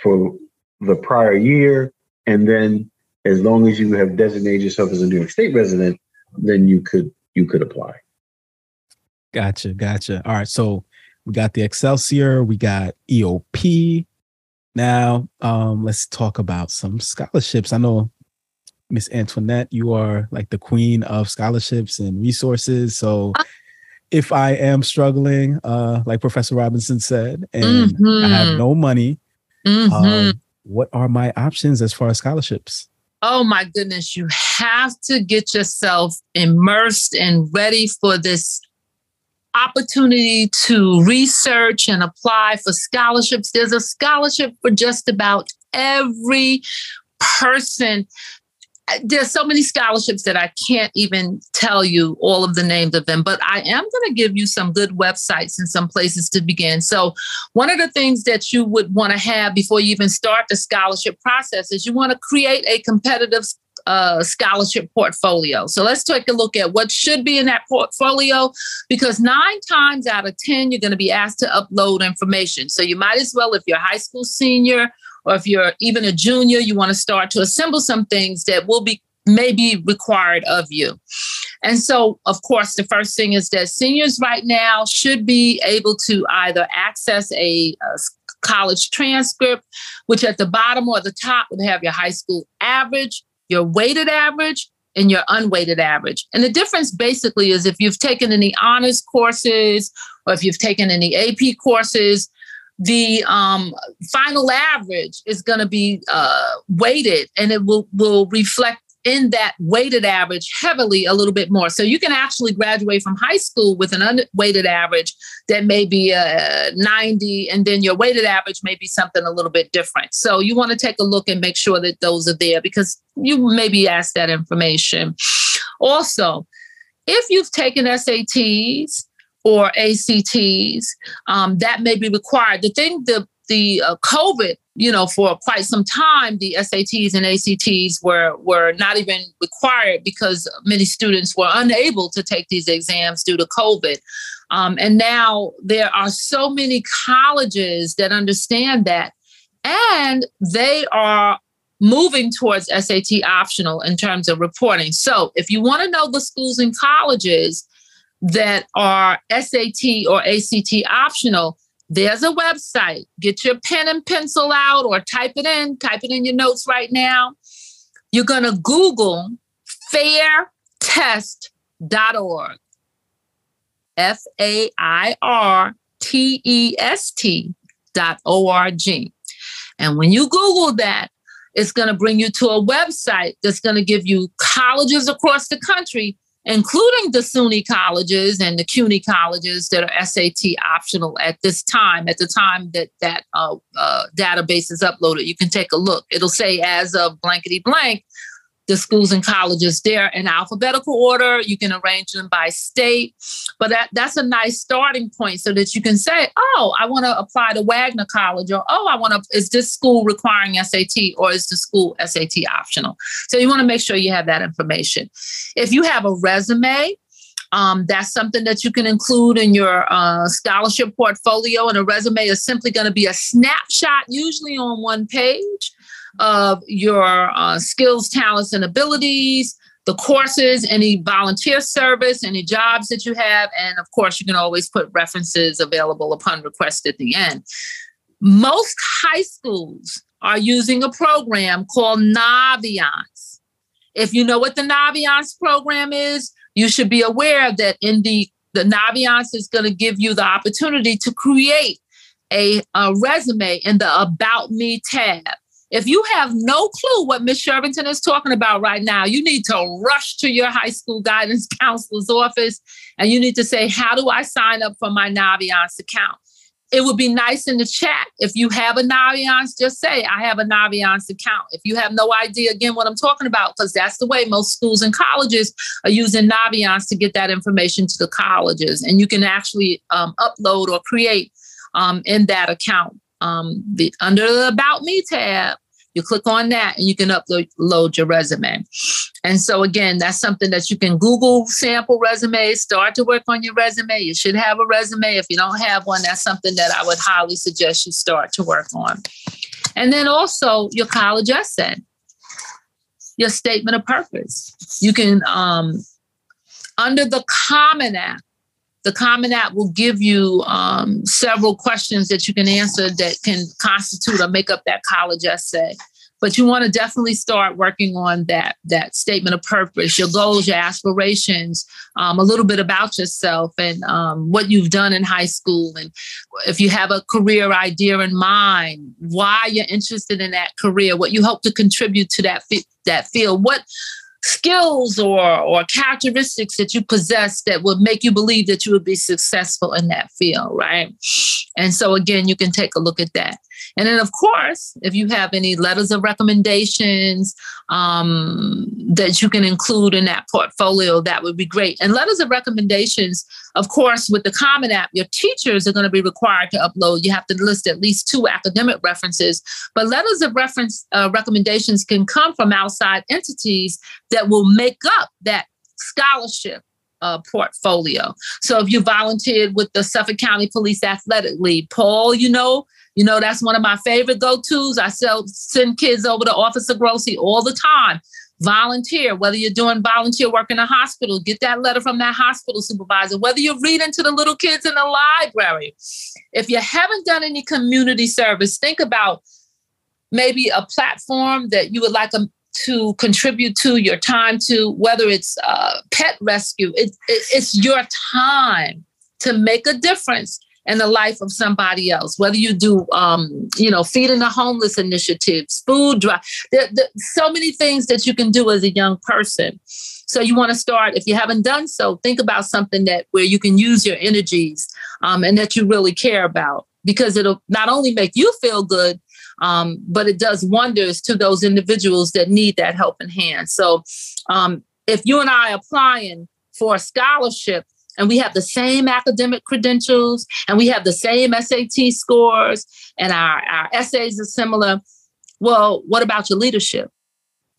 for the prior year. And then as long as you have designated yourself as a New York State resident, then you could you could apply. Gotcha, gotcha. All right. So we got the Excelsior, we got EOP. Now, um, let's talk about some scholarships. I know Miss Antoinette, you are like the queen of scholarships and resources. So if I am struggling, uh, like Professor Robinson said, and mm-hmm. I have mm-hmm. no money, mm-hmm. um, what are my options as far as scholarships? Oh my goodness, you have to get yourself immersed and ready for this opportunity to research and apply for scholarships. There's a scholarship for just about every person there's so many scholarships that I can't even tell you all of the names of them, but I am going to give you some good websites and some places to begin. So, one of the things that you would want to have before you even start the scholarship process is you want to create a competitive uh, scholarship portfolio. So let's take a look at what should be in that portfolio because nine times out of 10, you're going to be asked to upload information. So you might as well, if you're a high school senior or if you're even a junior, you want to start to assemble some things that will be maybe required of you. And so, of course, the first thing is that seniors right now should be able to either access a, a college transcript, which at the bottom or the top would have your high school average, your weighted average, and your unweighted average. And the difference basically is if you've taken any honors courses or if you've taken any AP courses, the um, final average is going to be uh, weighted and it will, will reflect in that weighted average heavily a little bit more. So you can actually graduate from high school with an unweighted average that may be a uh, 90, and then your weighted average may be something a little bit different. So you want to take a look and make sure that those are there because you may be asked that information. Also, if you've taken SATs, or ACTs um, that may be required. The thing, the the uh, COVID, you know, for quite some time, the SATs and ACTs were were not even required because many students were unable to take these exams due to COVID. Um, and now there are so many colleges that understand that, and they are moving towards SAT optional in terms of reporting. So, if you want to know the schools and colleges that are SAT or ACT optional, there's a website. Get your pen and pencil out or type it in, type it in your notes right now. You're going to Google fairtest.org. F A I R T E S T dot O R G. And when you Google that, it's going to bring you to a website that's going to give you colleges across the country including the SUNY colleges and the CUNY colleges that are SAT optional at this time, at the time that that uh, uh, database is uploaded. You can take a look. It'll say as of blankety blank, the schools and colleges there in alphabetical order. You can arrange them by state, but that, that's a nice starting point so that you can say, oh, I want to apply to Wagner College, or oh, I want to, is this school requiring SAT or is the school SAT optional? So you want to make sure you have that information. If you have a resume, um, that's something that you can include in your uh, scholarship portfolio. And a resume is simply going to be a snapshot, usually on one page, of your uh, skills, talents, and abilities, the courses, any volunteer service, any jobs that you have. And of course, you can always put references available upon request at the end. Most high schools are using a program called Naviance. If you know what the Naviance program is, you should be aware that in the the Naviance is going to give you the opportunity to create a, a resume in the About Me tab. If you have no clue what Ms. Shervington is talking about right now, you need to rush to your high school guidance counselor's office and you need to say, How do I sign up for my Naviance account? It would be nice in the chat. If you have a Naviance, just say, I have a Naviance account. If you have no idea, again, what I'm talking about, because that's the way most schools and colleges are using Naviance to get that information to the colleges. And you can actually um, upload or create um, in that account. Um, the, under the About Me tab, you click on that and you can upload load your resume. And so again, that's something that you can Google sample resumes, start to work on your resume. You should have a resume. If you don't have one, that's something that I would highly suggest you start to work on. And then also your college essay, your statement of purpose. You can um, under the Common App, the Common App will give you um, several questions that you can answer that can constitute or make up that college essay. But you want to definitely start working on that that statement of purpose, your goals, your aspirations, um, a little bit about yourself and um, what you've done in high school, and if you have a career idea in mind, why you're interested in that career, what you hope to contribute to that that field, what skills or or characteristics that you possess that would make you believe that you would be successful in that field right? And so again you can take a look at that and then, of course, if you have any letters of recommendations um, that you can include in that portfolio, that would be great. And letters of recommendations, of course, with the Common App, your teachers are going to be required to upload. You have to list at least two academic references, but letters of reference uh, recommendations can come from outside entities that will make up that scholarship uh, portfolio. So if you volunteered with the Suffolk County Police Athletic League, Paul, you know, you know, that's one of my favorite go-tos. I sell, send kids over to Officer Grossi all the time. Volunteer, whether you're doing volunteer work in a hospital, get that letter from that hospital supervisor, whether you're reading to the little kids in the library. If you haven't done any community service, think about maybe a platform that you would like them to contribute to your time to, whether it's uh, pet rescue, it, it, it's your time to make a difference in the life of somebody else. Whether you do, um, you know, feeding the homeless initiatives, food drive, there, there, so many things that you can do as a young person. So you want to start. If you haven't done so, think about something that where you can use your energies um, and that you really care about, because it'll not only make you feel good, um, but it does wonders to those individuals that need that helping hand. So um, if you and I are applying for a scholarship and we have the same academic credentials and we have the same SAT scores and our, our essays are similar. Well, what about your leadership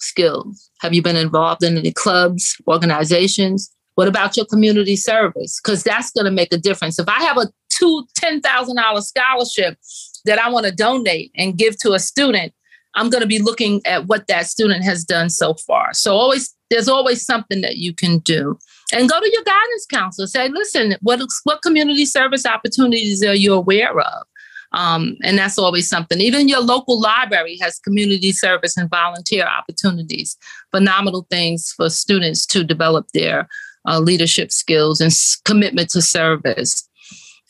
skills? Have you been involved in any clubs, organizations? What about your community service? Because that's going to make a difference. If I have a two $10,000 scholarship that I want to donate and give to a student, I'm going to be looking at what that student has done so far. So always there's always something that you can do. And go to your guidance counselor. Say, listen, what what community service opportunities are you aware of? Um, and that's always something. Even your local library has community service and volunteer opportunities, phenomenal things for students to develop their uh, leadership skills and s- commitment to service.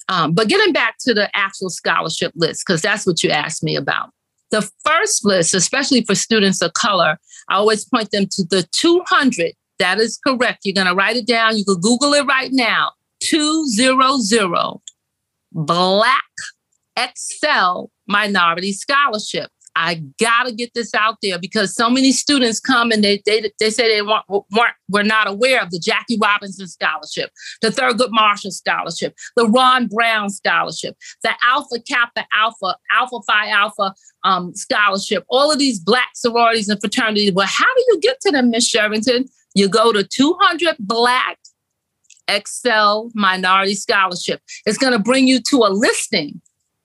Um, but getting back to the actual scholarship list, because that's what you asked me about. The first list, especially for students of color, I always point them to the 200. That is correct. You're going to write it down. You can Google it right now. 200 Black Excel Minority Scholarship. I gotta get this out there because so many students come and they they, they say they want, weren't were not aware of the Jackie Robinson Scholarship, the Thurgood Marshall Scholarship, the Ron Brown Scholarship, the Alpha Kappa Alpha Alpha Phi Alpha um, Scholarship. All of these Black sororities and fraternities. Well, how do you get to them, Miss Shervington? You go to 200 Black Excel Minority Scholarship. It's going to bring you to a listing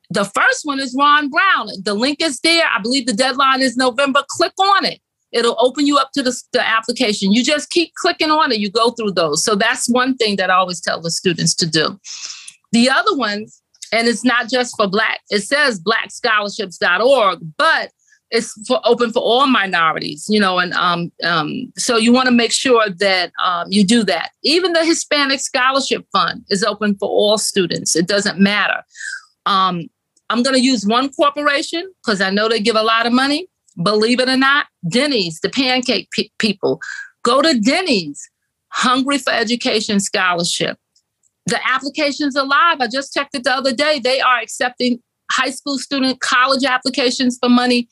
the first one is Ron Brown. The link is there. I believe the deadline is November. Click on it. It'll open you up to the, the application. You just keep clicking on it. You go through those. So that's one thing that I always tell the students to do. The other ones, and it's not just for Black, it says blackscholarships.org, but it's for open for all minorities, you know, and um, um, so you want to make sure that um, you do that. Even the Hispanic Scholarship Fund is open for all students. It doesn't matter. Um, I'm going to use one corporation because I know they give a lot of money. Believe it or not, Denny's, the pancake pe- people, go to Denny's, Hungry for Education Scholarship. The applications are live. I just checked it the other day. They are accepting high school student college applications for money.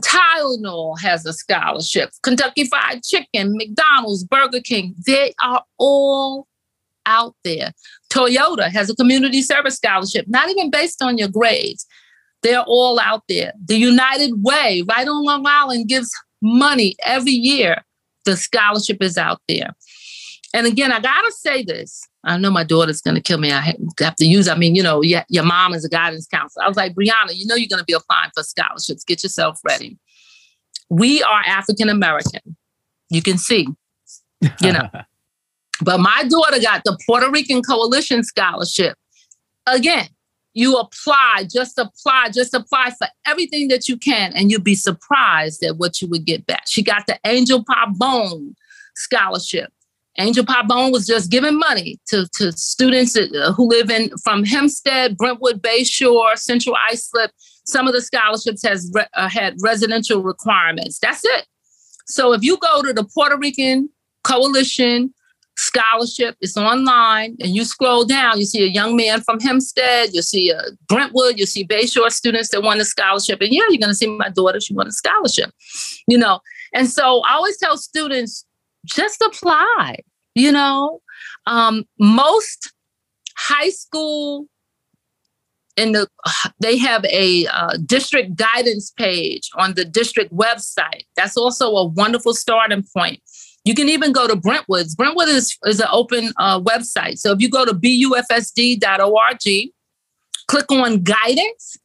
Tylenol has a scholarship. Kentucky Fried Chicken, McDonald's, Burger King, they are all out there. Toyota has a community service scholarship, not even based on your grades. They're all out there. The United Way, right on Long Island, gives money every year. The scholarship is out there. And again, I gotta say this. I know my daughter's gonna kill me. I have to use. I mean, you know, yeah, your mom is a guidance counselor. I was like, Brianna, you know, you're gonna be applying for scholarships. Get yourself ready. We are African American. You can see, you know. but my daughter got the Puerto Rican Coalition Scholarship. Again, you apply, just apply, just apply for everything that you can, and you'll be surprised at what you would get back. She got the Angel Pabon Scholarship. Angel Pabon was just giving money to, to students uh, who live in from Hempstead, Brentwood, Bayshore, Central Islip. Some of the scholarships has re, uh, had residential requirements. That's it. So if you go to the Puerto Rican Coalition scholarship, it's online, and you scroll down, you see a young man from Hempstead, you see a Brentwood, you see Bayshore students that won a scholarship, and yeah, you're going to see my daughter, she won a scholarship, you know. And so I always tell students just apply. You know, um, most high school in the they have a uh, district guidance page on the district website. That's also a wonderful starting point. You can even go to Brentwood's. Brentwood is, is an open uh, website. So if you go to bufsd.org, click on guidance,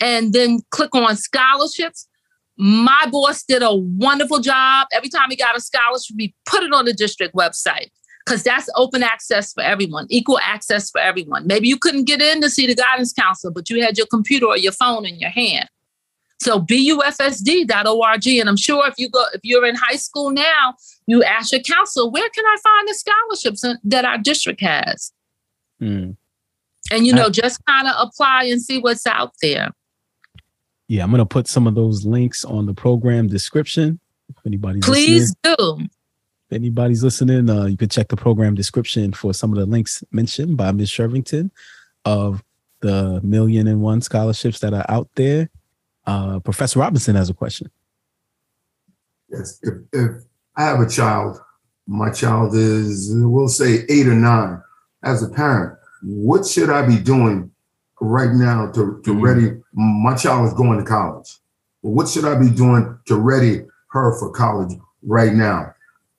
and then click on scholarships, my boss did a wonderful job. Every time he got a scholarship, he put it on the district website because that's open access for everyone, equal access for everyone. Maybe you couldn't get in to see the guidance counselor, but you had your computer or your phone in your hand. So bufsd.org. And I'm sure if you go, if you're in high school now, you ask your counselor, where can I find the scholarships that our district has? Mm. And you know, just kind of apply and see what's out there yeah, I'm gonna put some of those links on the program description. If anybody's please do. If anybody's listening, uh, you can check the program description for some of the links mentioned by Ms. Shervington of the million and one scholarships that are out there. Uh, Professor Robinson has a question. Yes, if, if I have a child, my child is, we'll say eight or nine. As a parent, what should I be doing right now to, to mm-hmm. ready my child is going to college. What should I be doing to ready her for college right now?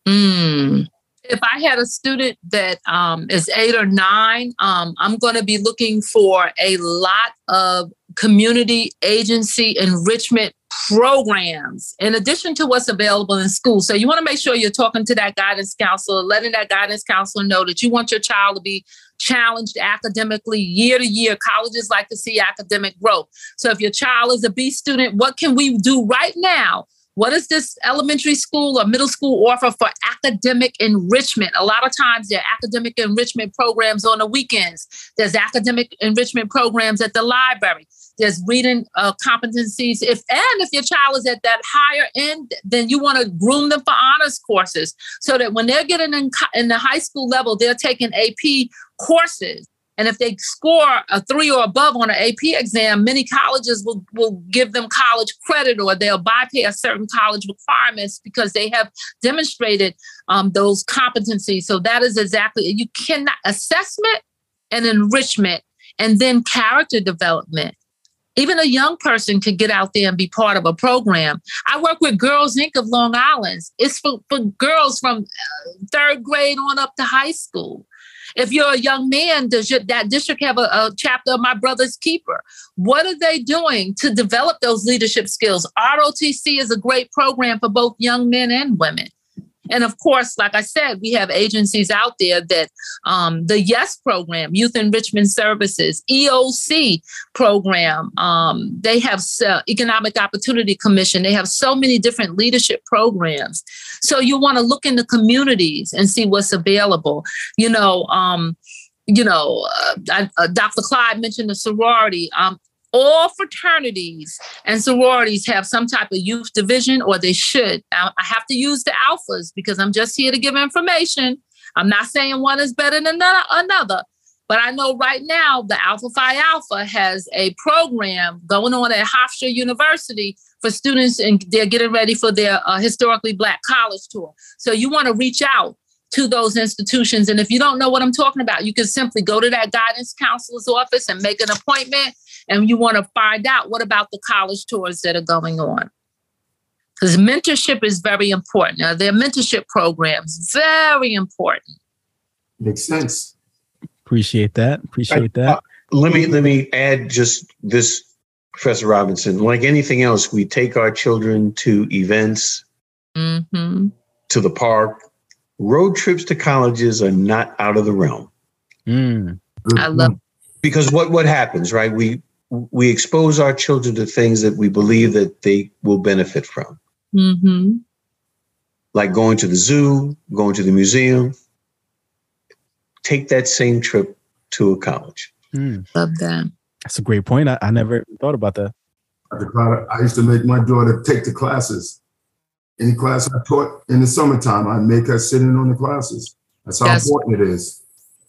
Mm. If I had a student that um, is eight or nine, um, I'm going to be looking for a lot of community agency enrichment programs in addition to what's available in school. So you want to make sure you're talking to that guidance counselor, letting that guidance counselor know that you want your child to be challenged academically year to year. Colleges like to see academic growth. So if your child is a B student, what can we do right now what does this elementary school or middle school offer for academic enrichment? A lot of times there are academic enrichment programs on the weekends. There's academic enrichment programs at the library. There's reading uh, competencies. If and if your child is at that higher end, then you want to groom them for honors courses so that when they're getting in, in the high school level, they're taking AP courses and if they score a three or above on an AP exam, many colleges will, will give them college credit or they'll bypass certain college requirements because they have demonstrated um, those competencies. So that is exactly, you cannot, assessment and enrichment and then character development. Even a young person could get out there and be part of a program. I work with Girls Inc. of Long Island. It's for, for girls from uh, third grade on up to high school. If you're a young man, does your, that district have a, a chapter of My Brother's Keeper? What are they doing to develop those leadership skills? ROTC is a great program for both young men and women. And of course, like I said, we have agencies out there that um, the YES program, Youth Enrichment Services, EOC program, um, they have uh, Economic Opportunity Commission. They have so many different leadership programs. So you want to look in the communities and see what's available. You know, um, you know, uh, uh, Dr. Clyde mentioned the sorority. Um, all fraternities and sororities have some type of youth division, or they should. I have to use the alphas because I'm just here to give information. I'm not saying one is better than another, but I know right now the Alpha Phi Alpha has a program going on at Hofstra University for students, and they're getting ready for their uh, historically Black college tour. So you want to reach out to those institutions. And if you don't know what I'm talking about, you can simply go to that guidance counselor's office and make an appointment and you want to find out what about the college tours that are going on. Because mentorship is very important. Now, their mentorship programs, very important. Makes sense. Appreciate that. Appreciate that. Uh, let me let me add just this, Professor Robinson. Like anything else, we take our children to events, mm-hmm. to the park. Road trips to colleges are not out of the realm. Mm. I love because what what happens, right? We we expose our children to things that we believe that they will benefit from. Mm-hmm. Like going to the zoo, going to the museum. Take that same trip to a college. Mm. Love that. That's a great point. I, I never thought about that. I used to make my daughter take the classes. Any class I taught in the summertime, I make her sit in on the classes. That's how That's- important it is.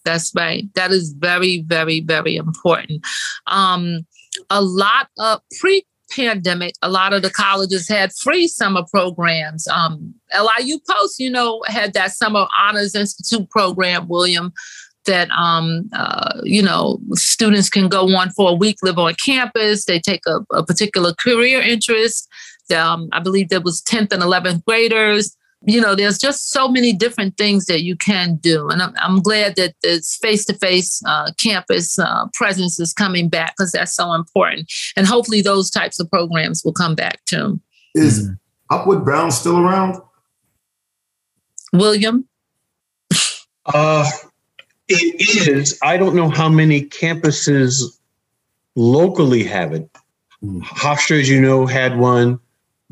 That's right. That is very, very, very important. Um, a lot of pre pandemic, a lot of the colleges had free summer programs. Um, LIU Post, you know, had that Summer Honors Institute program, William, that, um, uh, you know, students can go on for a week, live on campus. They take a, a particular career interest. Um, I believe there was 10th and 11th graders you know, there's just so many different things that you can do. And I'm, I'm glad that this face to face campus uh, presence is coming back because that's so important. And hopefully those types of programs will come back too. Is Upward Bound still around? William? Uh, it is. I don't know how many campuses locally have it. Mm. Hofstra, as you know, had one.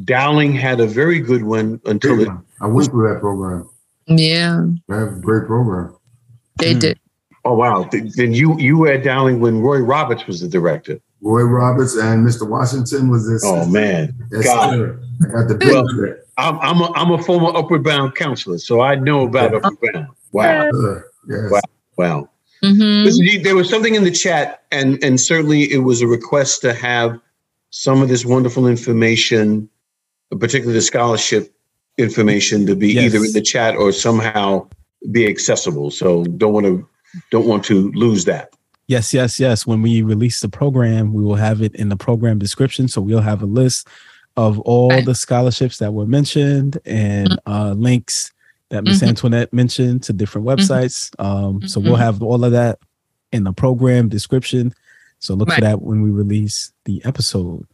Dowling had a very good one until it I went through that program. Yeah. That was a great program. They mm. did. Oh wow! Then you you were at Dowling when Roy Roberts was the director. Roy Roberts and Mr. Washington was this. Oh man, yes, God. I got the well, I'm I'm a, I'm a former Upward Bound counselor, so I know about yeah. Upward Bound. Wow. Uh, yes. Wow. Wow. Mm-hmm. Listen, there was something in the chat, and and certainly it was a request to have some of this wonderful information, particularly the scholarship information to be yes. either in the chat or somehow be accessible. So don't want to don't want to lose that. Yes, yes, yes. When we release the program, we will have it in the program description. So we'll have a list of all right. the scholarships that were mentioned and mm-hmm. uh, links that Miss mm-hmm. Antoinette mentioned to different mm-hmm. websites. Mm-hmm. Um, so we'll mm-hmm. have all of that in the program description. So look right. for that when we release the episode.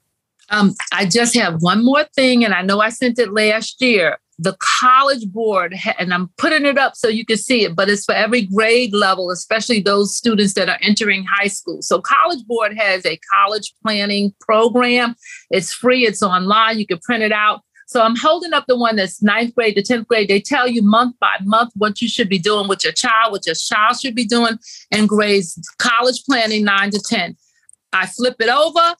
Um, I just have one more thing, and I know I sent it last year. The College Board, and I'm putting it up so you can see it, but it's for every grade level, especially those students that are entering high school. So, College Board has a college planning program. It's free, it's online, you can print it out. So, I'm holding up the one that's ninth grade to 10th grade. They tell you month by month what you should be doing with your child, what your child should be doing, and grades college planning nine to 10. I flip it over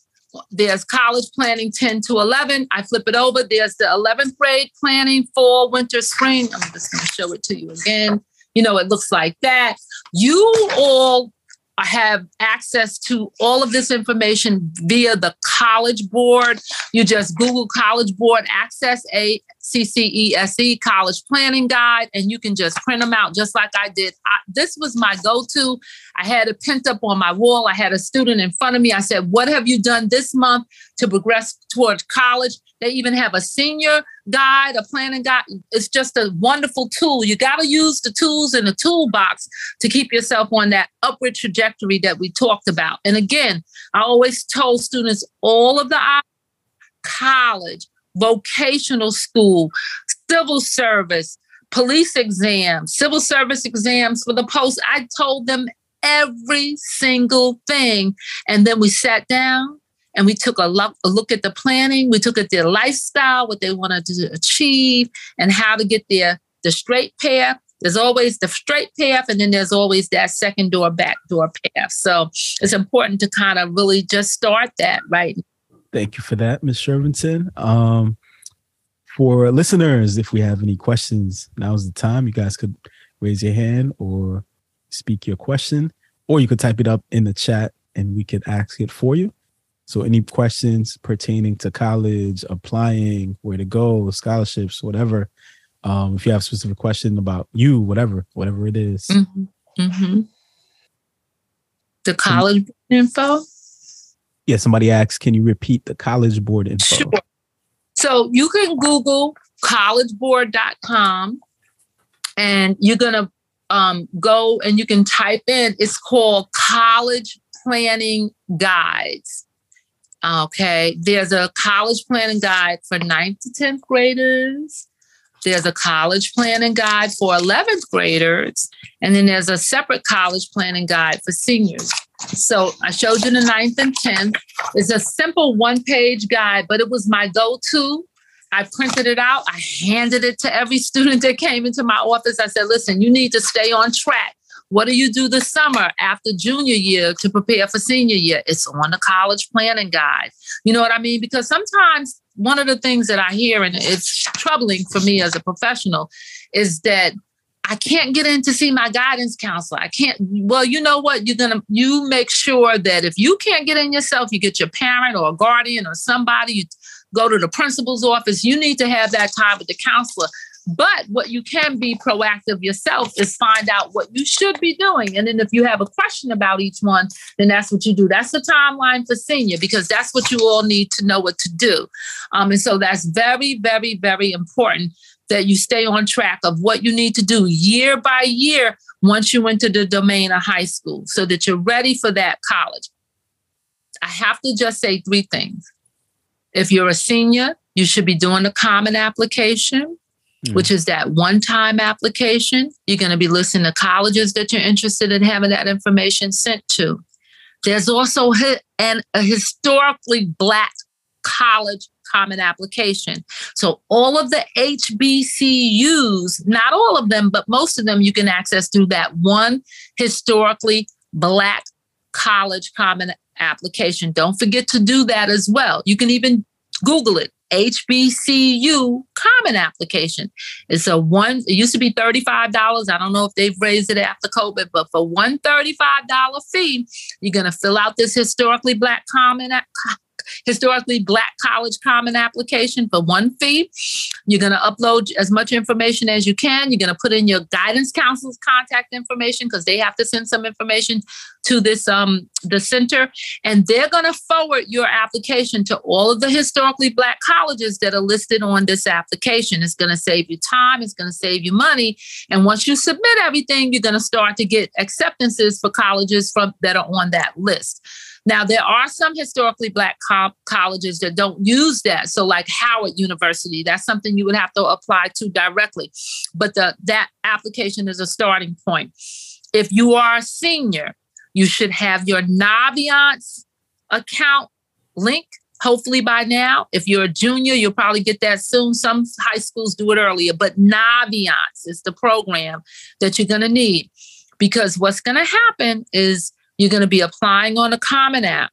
there's college planning 10 to 11. I flip it over. There's the 11th grade planning, fall, winter, spring. I'm just going to show it to you again. You know, it looks like that. You all have access to all of this information via the College Board. You just Google College Board Access a CCESE College Planning Guide, and you can just print them out just like I did. I, this was my go to. I had it pinned up on my wall. I had a student in front of me. I said, What have you done this month to progress towards college. They even have a senior guide, a planning guide. It's just a wonderful tool. You got to use the tools in the toolbox to keep yourself on that upward trajectory that we talked about. And again, I always told students all of the college, vocational school, civil service, police exams, civil service exams for the post. I told them every single thing. And then we sat down and we took a look, a look at the planning. We took at their lifestyle, what they wanted to achieve, and how to get there the straight path. There's always the straight path, and then there's always that second door, back door path. So it's important to kind of really just start that right. Thank you for that, Ms. Shervington. Um, for listeners, if we have any questions, now's the time. You guys could raise your hand or speak your question, or you could type it up in the chat and we could ask it for you. So, any questions pertaining to college, applying, where to go, scholarships, whatever. Um, if you have a specific question about you, whatever, whatever it is. Mm-hmm. Mm-hmm. The college info. Yeah, somebody asked, can you repeat the college board info? Sure. So you can Google collegeboard.com and you're going to um, go and you can type in, it's called College Planning Guides. Okay, there's a college planning guide for 9th to 10th graders. There's a college planning guide for 11th graders. And then there's a separate college planning guide for seniors. So I showed you the 9th and 10th. It's a simple one page guide, but it was my go to I printed it out. I handed it to every student that came into my office. I said, listen, you need to stay on track. What do you do this summer after junior year to prepare for senior year? It's on the college planning guide. You know what I mean? Because sometimes one of the things that I hear, and it's troubling for me as a professional, is that I can't get in to see my guidance counselor. I can't. Well, you know what? You're gonna you make sure that if you can't get in yourself, you get your parent or a guardian or somebody. You go to the principal's office. You need to have that time with the counselor. But what you can be proactive yourself is find out what you should be doing. And then if you have a question about each one, then that's what you do. That's the timeline for senior because that's what you all need to know what to do. Um, and so that's very, very, very important that you stay on track of what you need to do year by year once you enter the domain of high school so that you're ready for that college. I have to just say three things. If you're a senior, you should be doing the common application, mm. which is that one time application. You're going to be listening to colleges that you're interested in having that information sent to. There's also an, a historically Black college common application. So all of the HBCUs, not all of them, but most of them you can access through that one historically Black college common application. Don't forget to do that as well. You can even Google it. HBCU common application. It's a one, it used to be $35. I don't know if they've raised it after COVID, but for one $35 fee, you're going to fill out this historically black common historically black college common application for one fee. You're going to upload as much information as you can. You're going to put in your guidance counselor's contact information because they have to send some information to this um the center and they're going to forward your application to all of the historically black colleges that are listed on this application it's going to save you time it's going to save you money and once you submit everything you're going to start to get acceptances for colleges from that are on that list now, there are some historically Black co- colleges that don't use that. So, like Howard University, that's something you would have to apply to directly. But the, that application is a starting point. If you are a senior, you should have your Naviance account link hopefully by now. If you're a junior, you'll probably get that soon. Some high schools do it earlier, but Naviance is the program that you're going to need because what's going to happen is you're going to be applying on a Common App.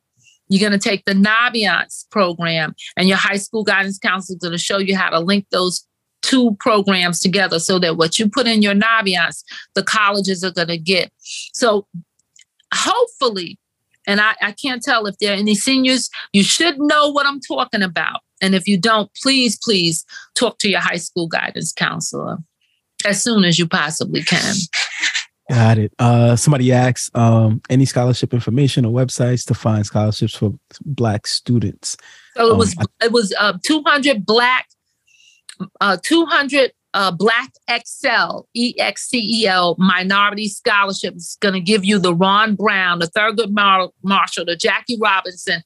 You're going to take the Naviance program, and your high school guidance counselor is going to show you how to link those two programs together so that what you put in your Naviance, the colleges are going to get. So hopefully, and I, I can't tell if there are any seniors, you should know what I'm talking about. And if you don't, please, please talk to your high school guidance counselor as soon as you possibly can. Got it. Uh, somebody asks um, any scholarship information or websites to find scholarships for Black students. So it was um, it was uh, 200 Black, uh, 200 uh, Black Excel, E X C E L minority scholarships. Going to give you the Ron Brown, the Thurgood Marshall, the Jackie Robinson,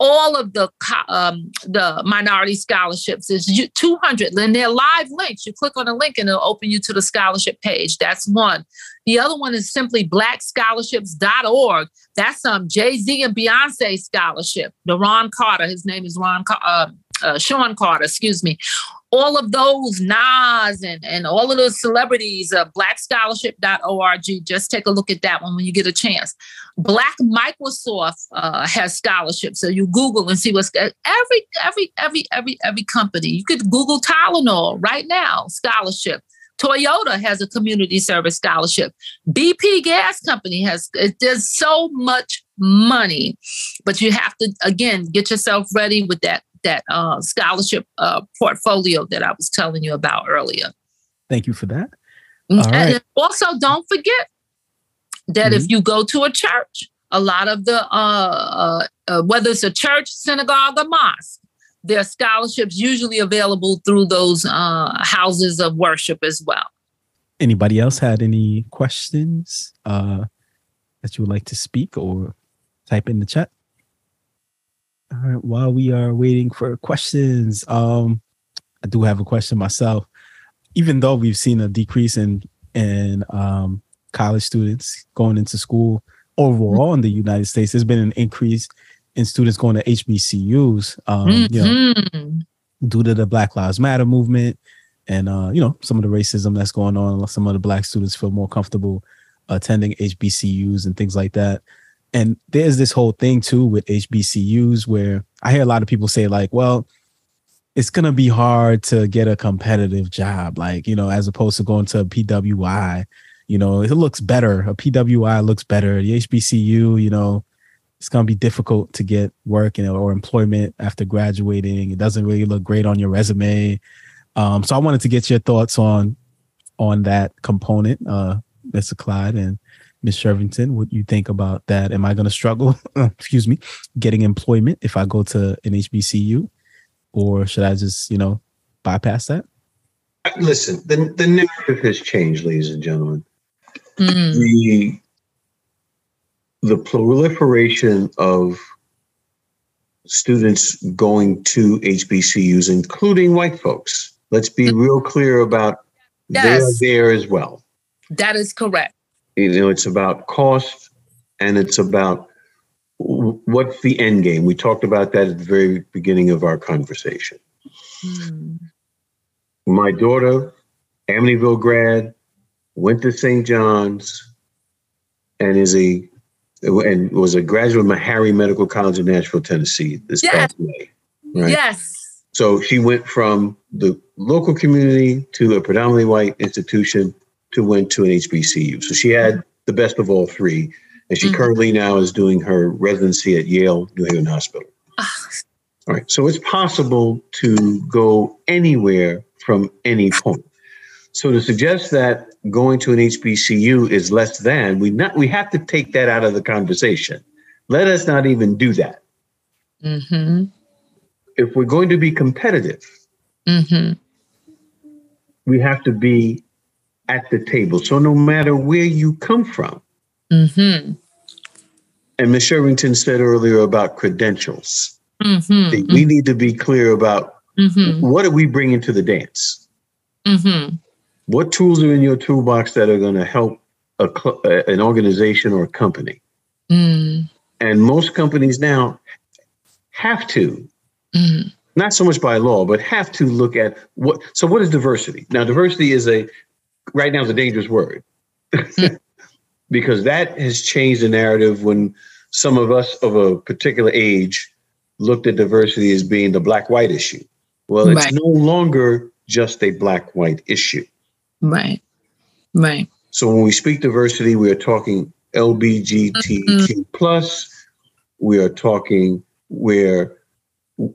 all of the um, the minority scholarships is 200 and they're live links. You click on a link and it'll open you to the scholarship page. That's one. The other one is simply blackscholarships.org that's um jay-z and beyonce scholarship. The ron carter his name is ron uh, uh, sean carter excuse me all of those Nas and, and all of those celebrities, uh, blackscholarship.org. Just take a look at that one when you get a chance. Black Microsoft uh, has scholarships. So you Google and see what's every, every, every, every, every company. You could Google Tylenol right now, scholarship. Toyota has a community service scholarship. BP Gas Company has, there's so much money, but you have to, again, get yourself ready with that that uh, scholarship uh, portfolio that I was telling you about earlier. Thank you for that. Mm, and also, don't forget that mm-hmm. if you go to a church, a lot of the, uh, uh, uh, whether it's a church, synagogue, or mosque, there are scholarships usually available through those uh, houses of worship as well. Anybody else had any questions uh, that you would like to speak or type in the chat? All right. While we are waiting for questions, um, I do have a question myself. Even though we've seen a decrease in in um, college students going into school overall in the United States, there's been an increase in students going to HBCUs. Um, mm-hmm. You know, mm-hmm. due to the Black Lives Matter movement and uh, you know some of the racism that's going on. Some of the Black students feel more comfortable attending HBCUs and things like that and there's this whole thing too with HBCUs where I hear a lot of people say like, well, it's gonna be hard to get a competitive job, like you know, as opposed to going to a PWI. You know, it looks better. A PWI looks better. The HBCU, you know, it's gonna be difficult to get work and or employment after graduating. It doesn't really look great on your resume. Um, so I wanted to get your thoughts on on that component, uh, Mr. Clyde, and Ms. Shervington, what you think about that? Am I going to struggle, excuse me, getting employment if I go to an HBCU? Or should I just, you know, bypass that? Listen, the, the narrative has changed, ladies and gentlemen. Mm. The, the proliferation of students going to HBCUs, including white folks, let's be mm. real clear about yes. they're there as well. That is correct you know it's about cost and it's about what's the end game we talked about that at the very beginning of our conversation mm. my daughter amityville grad went to st john's and is a and was a graduate of Meharry Medical College in Nashville, Tennessee this yes. past May. Right? Yes. So she went from the local community to a predominantly white institution to went to an HBCU. So she had the best of all three. And she mm-hmm. currently now is doing her residency at Yale New Haven Hospital. Ah. all right. So it's possible to go anywhere from any point. So to suggest that going to an HBCU is less than, we not we have to take that out of the conversation. Let us not even do that. Mm-hmm. If we're going to be competitive, mm-hmm. we have to be at the table. So no matter where you come from, mm-hmm. and Ms. Shervington said earlier about credentials, mm-hmm. we need to be clear about mm-hmm. what are we bringing to the dance? Mm-hmm. What tools are in your toolbox that are going to help a, an organization or a company? Mm. And most companies now have to mm-hmm. not so much by law, but have to look at what. So, what is diversity? Now, diversity is a right now is a dangerous word because that has changed the narrative when some of us of a particular age looked at diversity as being the black white issue. Well, it's right. no longer just a black white issue. Right. Right. So when we speak diversity, we are talking LBGTQ mm-hmm. plus. We are talking where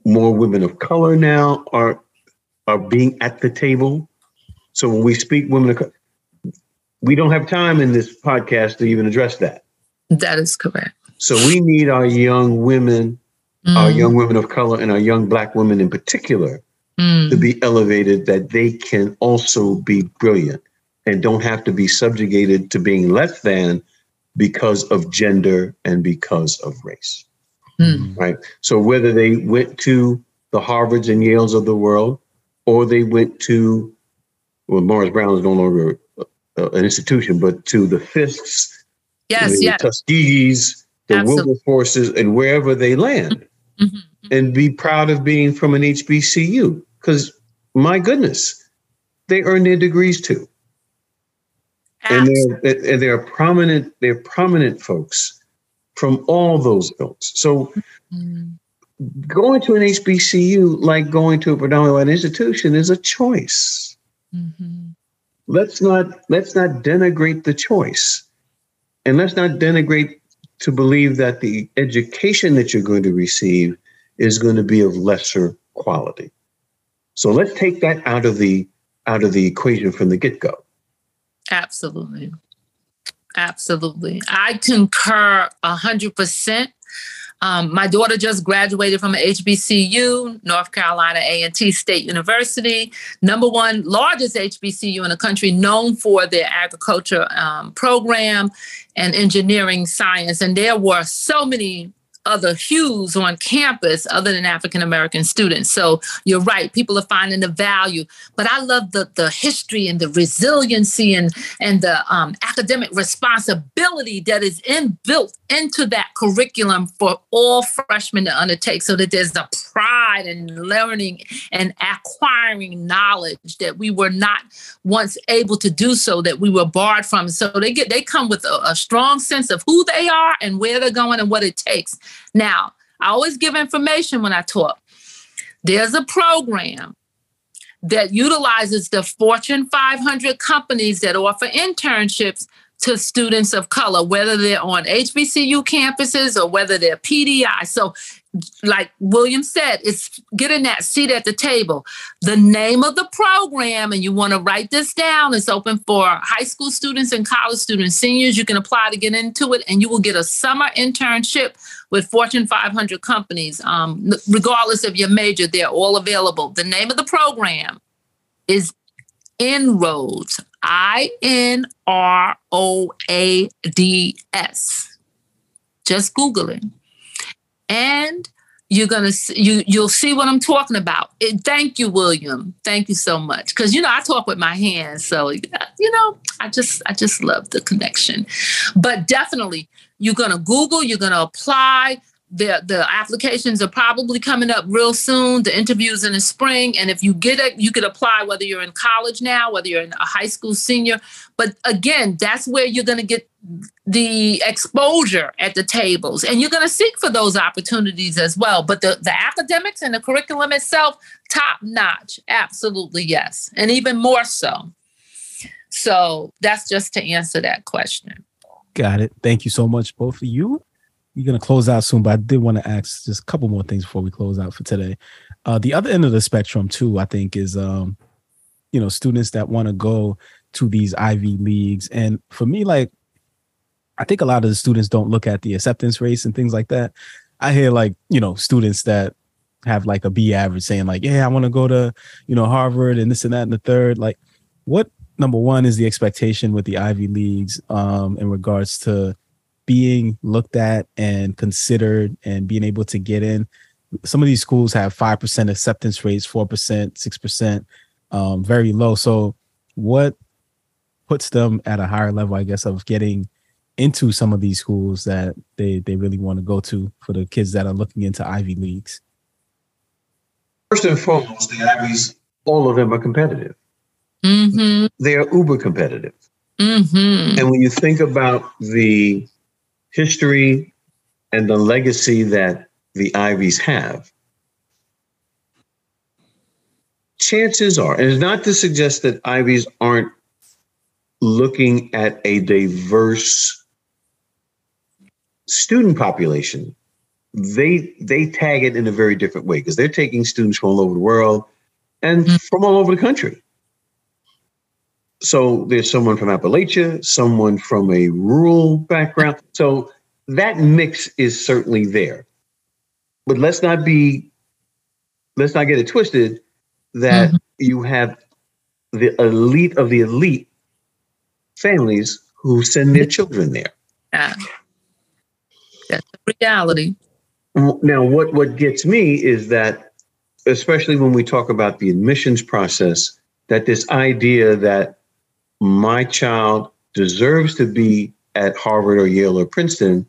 more women of color now are are being at the table. So when we speak women, we don't have time in this podcast to even address that. That is correct. So we need our young women, Mm. our young women of color, and our young black women in particular Mm. to be elevated that they can also be brilliant and don't have to be subjugated to being less than because of gender and because of race. Mm. Right. So whether they went to the Harvards and Yales of the world, or they went to, well, Morris Brown is no longer uh, an institution, but to the Fisks, Yes, the yes. Tuskegees, the Absolutely. Wilberforces, and wherever they land, Mhm. and be proud of being from an HBCU. Because my goodness, they earn their degrees too, and they're and they're prominent. They're prominent folks from all those ilks. So Mm. going to an HBCU, like going to a predominantly white institution, is a choice. Mhm. Let's not let's not denigrate the choice, and let's not denigrate to believe that the education that you're going to receive is going to be of lesser quality. So let's take that out of the out of the equation from the get go. Absolutely. Absolutely. I concur a hundred percent. Um, my daughter just graduated from HBCU, North Carolina A&T State University, number one largest HBCU in the country, known for their agriculture um, program and engineering science. And there were so many other hues on campus other than African American students. So you're right, people are finding the value. But I love the the history and the resiliency and and the um, academic responsibility that is inbuilt into that curriculum for all freshmen to undertake, so that there's a in learning and acquiring knowledge that we were not once able to do so that we were barred from. So they get they come with a, a strong sense of who they are and where they're going and what it takes. Now, I always give information when I talk. There's a program that utilizes the Fortune 500 companies that offer internships to students of color, whether they're on HBCU campuses or whether they're PDI. So, like William said, it's getting that seat at the table. The name of the program, and you want to write this down, it's open for high school students and college students, seniors. You can apply to get into it, and you will get a summer internship with Fortune 500 companies. Um, regardless of your major, they're all available. The name of the program is Inroads. I N R O A D S. Just Google it. And you're gonna see, you you'll see what I'm talking about. It, thank you, William. Thank you so much. Because you know I talk with my hands, so you know I just I just love the connection. But definitely, you're gonna Google. You're gonna apply. The the applications are probably coming up real soon. The interviews in the spring, and if you get it, you could apply whether you're in college now, whether you're in a high school senior. But again, that's where you're gonna get the exposure at the tables and you're going to seek for those opportunities as well but the, the academics and the curriculum itself top notch absolutely yes and even more so so that's just to answer that question Got it. Thank you so much, both of you. We're gonna close out soon, but I did want to ask just a couple more things before we close out for today. Uh, the other end of the spectrum, too, I think, is um, you know, students that want to go to these Ivy leagues. And for me, like, I think a lot of the students don't look at the acceptance rates and things like that. I hear like, you know, students that have like a B average saying, like, yeah, I want to go to, you know, Harvard and this and that and the third. Like, what number one is the expectation with the Ivy Leagues um, in regards to being looked at and considered and being able to get in. Some of these schools have five percent acceptance rates, four percent, six percent, um, very low. So, what puts them at a higher level, I guess, of getting into some of these schools that they they really want to go to for the kids that are looking into Ivy Leagues? First and foremost, the Ivies, all of them are competitive. mm-hmm They are uber competitive. mm-hmm And when you think about the history and the legacy that the Ivies have, chances are, and it's not to suggest that Ivies aren't looking at a diverse student population. They they tag it in a very different way because they're taking students from all over the world and Mhm. from all over the country. So there's someone from Appalachia, someone from a rural background. So that mix is certainly there. But let's not be, let's not get it twisted that mm-hmm. you have the elite of the elite families who send their children there. Yeah. That's the reality. Now, what, what gets me is that, especially when we talk about the admissions process, that this idea that my child deserves to be at Harvard or Yale or Princeton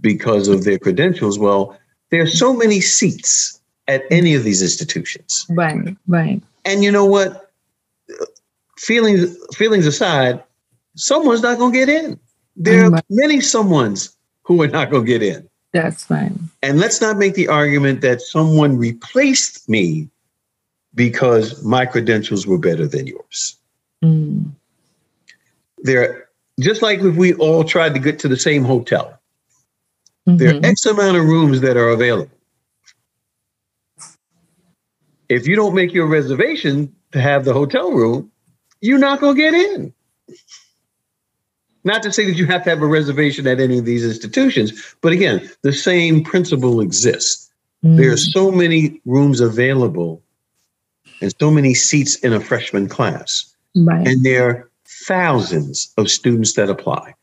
because of their credentials. Well, there are so many seats at any of these institutions. Right, right. And you know what? Feelings feelings aside, someone's not going to get in. There are many someones who are not going to get in. That's fine. And let's not make the argument that someone replaced me because my credentials were better than yours. Mm. There, just like if we all tried to get to the same hotel, mm-hmm. there are mm-hmm. X amount of rooms that are available. If you don't make your reservation to have the hotel room, you're not going to get in. Not to say that you have to have a reservation at any of these institutions, but again, the same principle exists. Mm. There are so many rooms available and so many seats in a freshman class. Right. And there are thousands of students that apply.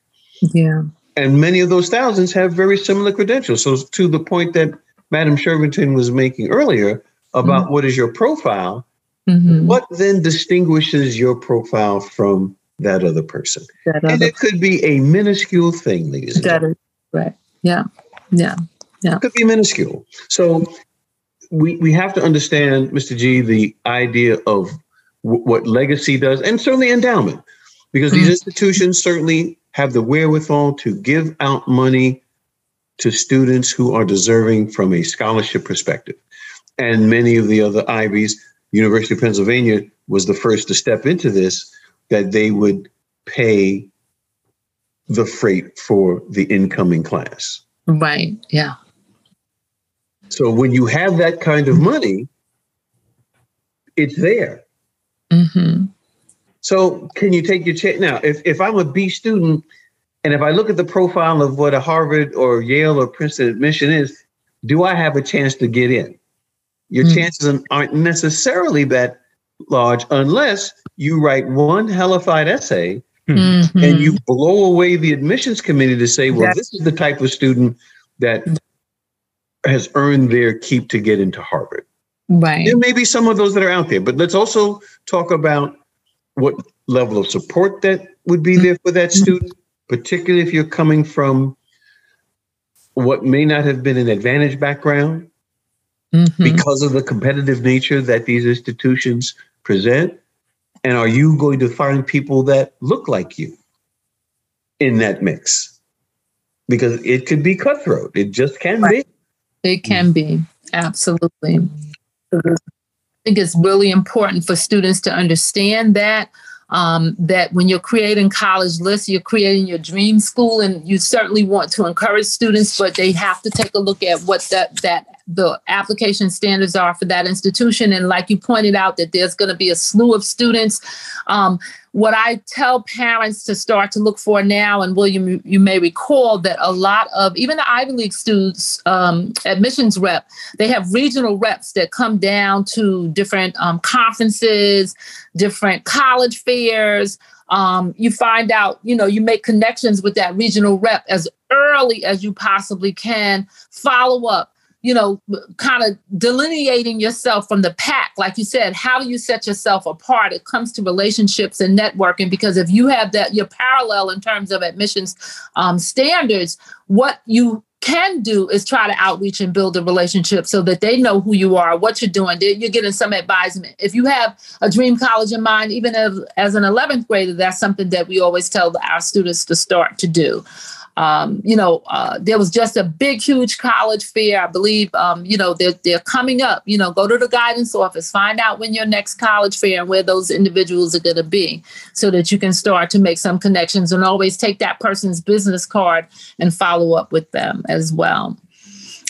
Yeah. And many of those thousands have very similar credentials. So, to the point that Madam Shervington was making earlier about mm-hmm. what is your profile, mm-hmm. what then distinguishes your profile from that other person? That other and it could be a minuscule thing, ladies and gentlemen. Right. Yeah. Yeah. Yeah. It could be minuscule. So, we, we have to understand, Mr. G, the idea of w- what legacy does, and certainly endowment, because mm-hmm. these institutions certainly have the wherewithal to give out money to students who are deserving from a scholarship perspective. And many of the other Ivies, University of Pennsylvania was the first to step into this, that they would pay the freight for the incoming class. Right. Yeah. So when you have that kind of money, it's there. Mm-hmm. So can you take your chance now? If if I'm a B student, and if I look at the profile of what a Harvard or Yale or Princeton admission is, do I have a chance to get in? Your mm-hmm. chances aren't necessarily that large unless you write one hellified essay mm-hmm. and you blow away the admissions committee to say, well, this is the type of student that has earned their keep to get into Harvard. Right. There may be some of those that are out there, but let's also talk about what level of support that would be there for that student, particularly if you're coming from what may not have been an advantage background mm-hmm. because of the competitive nature that these institutions present. And are you going to find people that look like you in that mix? Because it could be cutthroat. It just can right. be. It can be, absolutely. Think it's really important for students to understand that. Um, that when you're creating college lists, you're creating your dream school, and you certainly want to encourage students, but they have to take a look at what that that the application standards are for that institution. And like you pointed out, that there's going to be a slew of students. Um, what I tell parents to start to look for now, and William, you may recall that a lot of even the Ivy League students, um, admissions rep, they have regional reps that come down to different um, conferences, different college fairs. Um, you find out, you know, you make connections with that regional rep as early as you possibly can. Follow up you know, kind of delineating yourself from the pack. Like you said, how do you set yourself apart? It comes to relationships and networking because if you have that, you're parallel in terms of admissions um, standards. What you can do is try to outreach and build a relationship so that they know who you are, what you're doing. You're getting some advisement. If you have a dream college in mind, even as, as an 11th grader, that's something that we always tell our students to start to do. Um, you know, uh, there was just a big, huge college fair. I believe, um, you know, they're, they're coming up. You know, go to the guidance office, find out when your next college fair and where those individuals are going to be so that you can start to make some connections and always take that person's business card and follow up with them as well.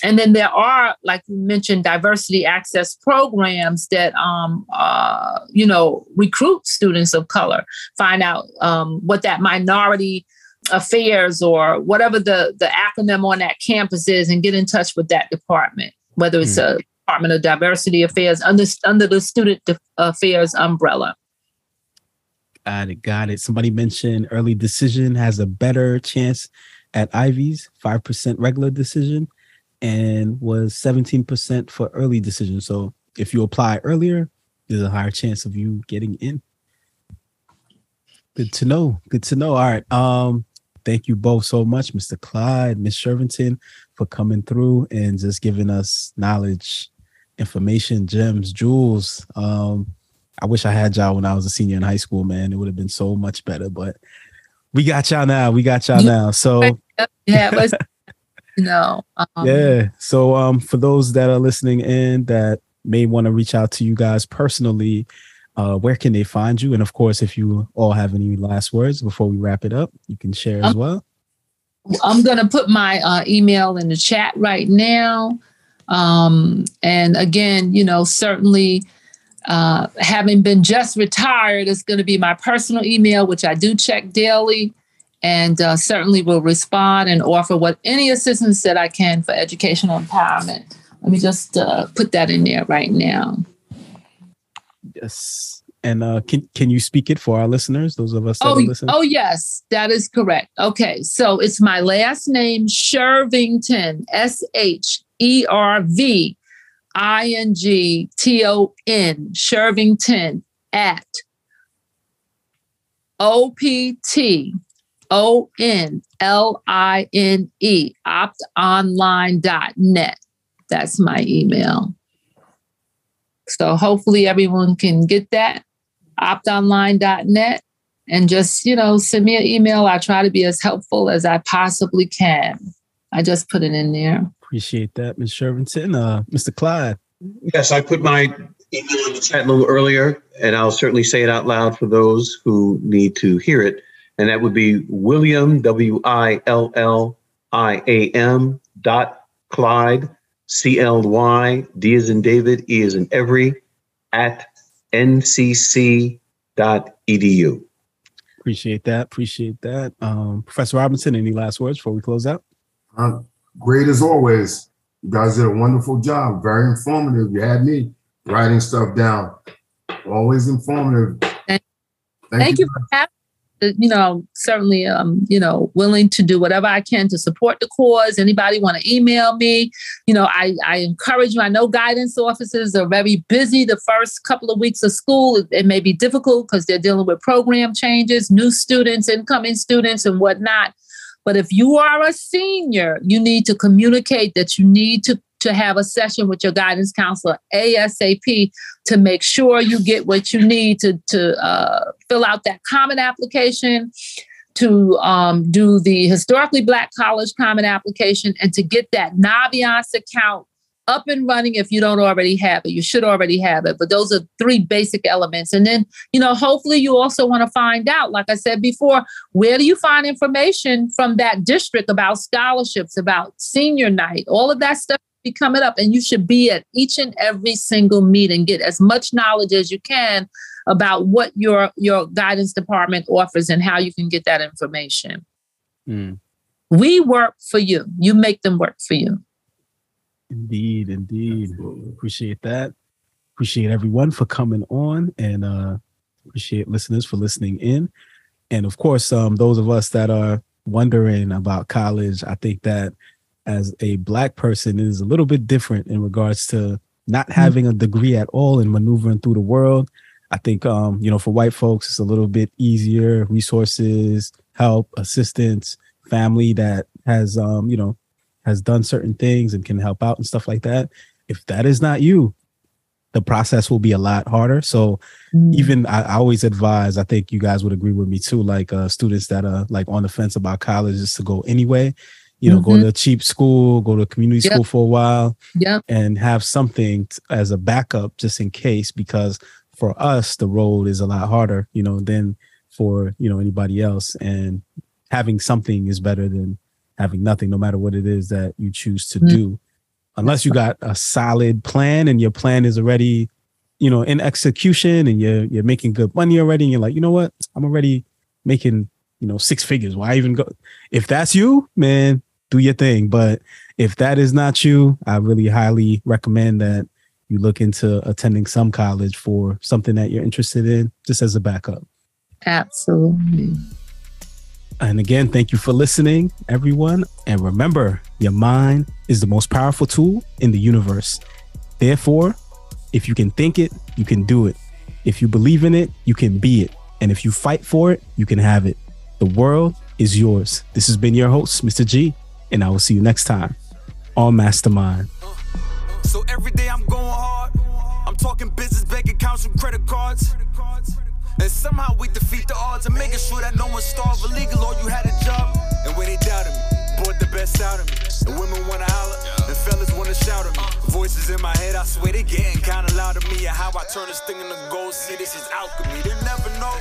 and then there are, like you mentioned, diversity access programs that, um, uh, you know, recruit students of color, find out um, what that minority affairs or whatever the, the acronym on that campus is and get in touch with that department, whether it's mm. a Department of Diversity Affairs under, under the Student Affairs umbrella. Got it. Got it. Somebody mentioned early decision has a better chance at Ivy's 5% regular decision, and was 17% for early decision. So if you apply earlier, there's a higher chance of you getting in. Good to know. Good to know. All right. Um, thank you both so much, Mr. Clyde, Miss Shervington, for coming through and just giving us knowledge, information, gems, jewels. Um, I wish I had y'all when I was a senior in high school, man. It would have been so much better. But we got y'all now. We got y'all now. So yeah, but no. Um, yeah. So um, for those that are listening in that may want to reach out to you guys personally, uh, where can they find you? And of course, if you all have any last words before we wrap it up, you can share as um, well. I'm going to put my uh, email in the chat right now. Um, and again, you know, certainly uh, having been just retired, it's going to be my personal email, which I do check daily, and uh, certainly will respond and offer what any assistance that I can for educational empowerment. Let me just uh, put that in there right now. Yes. And uh, can can you speak it for our listeners, those of us that oh, are listening? Oh yes, that is correct. Okay, so it's my last name, Shervington, S H E R V I N G T O N, Shervington at O P T O N L I N E, optonline.net. That's my email. So hopefully everyone can get that, optonline.net, and just, you know, send me an email. I try to be as helpful as I possibly can. I just put it in there. Appreciate that, Ms. Shervington. Uh, Mr. Clyde. Yes, I put my email in the chat a little earlier, and I'll certainly say it out loud for those who need to hear it. And that would be William, W I L L I A M dot Clyde, C L Y, D is in David, E is in every, at ncc dot edu. Appreciate that. Appreciate that. Um, Professor Robinson, any last words before we close out? Um, great as always. You guys did a wonderful job. Very informative. You had me writing stuff down. Always informative. Thank, Thank you. you for having you know, certainly, um, you know, willing to do whatever I can to support the cause. Anybody want to email me? You know, I, I encourage you. I know guidance officers are very busy the first couple of weeks of school. It, it may be difficult because they're dealing with program changes, new students, incoming students, and whatnot. But if you are a senior, you need to communicate that you need to, to have a session with your guidance counselor ASAP to make sure you get what you need to, to uh, fill out that common application, to um, do the historically black college common application, and to get that Naviance account up and running if you don't already have it. You should already have it. But those are three basic elements. And then, you know, hopefully you also want to find out, like I said before, where do you find information from that district about scholarships, about senior night, all of that stuff be coming up. And you should be at each and every single meeting, get as much knowledge as you can about what your your guidance department offers and how you can get that information. Mm. We work for you. You make them work for you. Indeed, indeed. Absolutely. Appreciate that. Appreciate everyone for coming on and uh appreciate listeners for listening in. And of course, um those of us that are wondering about college, I think that as a black person is a little bit different in regards to not having a degree at all and maneuvering through the world. I think um, you know, for white folks it's a little bit easier, resources, help, assistance, family that has um, you know, has done certain things and can help out and stuff like that. If that is not you, the process will be a lot harder. So mm. even I, I, always advise, I think you guys would agree with me too, like uh, students that are like on the fence about college is to go anyway. You know, mm-hmm. go to a cheap school, go to a community yep. school for a while, yep. and have something t- as a backup just in case. Because for us, the road is a lot harder, you know, than for you know anybody else. And having something is better than having nothing, no matter what it is that you choose to mm-hmm. do. unless you got a solid plan and your plan is already, you know, in execution and you're you're making good money already, and you're like, you know what, I'm already making, you know, six figures. Why even go? If that's you, man, do your thing. But if that is not you, I really highly recommend that you look into attending some college for something that you're interested in, just as a backup. Absolutely. And again, thank you for listening, everyone. And remember, your mind is the most powerful tool in the universe. Therefore, if you can think it, you can do it. If you believe in it, you can be it. And if you fight for it, you can have it. The world is yours. This has been your host, Mr. G, and I will see you next time on Mastermind. So every day I'm going hard. I'm talking business, bank accounts, and credit cards. And somehow we defeat the odds and making sure that no illegal or you had a job. And when they doubted me, brought the best out of me. Women wanna holler, fellas wanna shout at me. Voices in my head, I swear they getting kinda loud to me. And how I turn this thing into gold, see this is alchemy. They never know.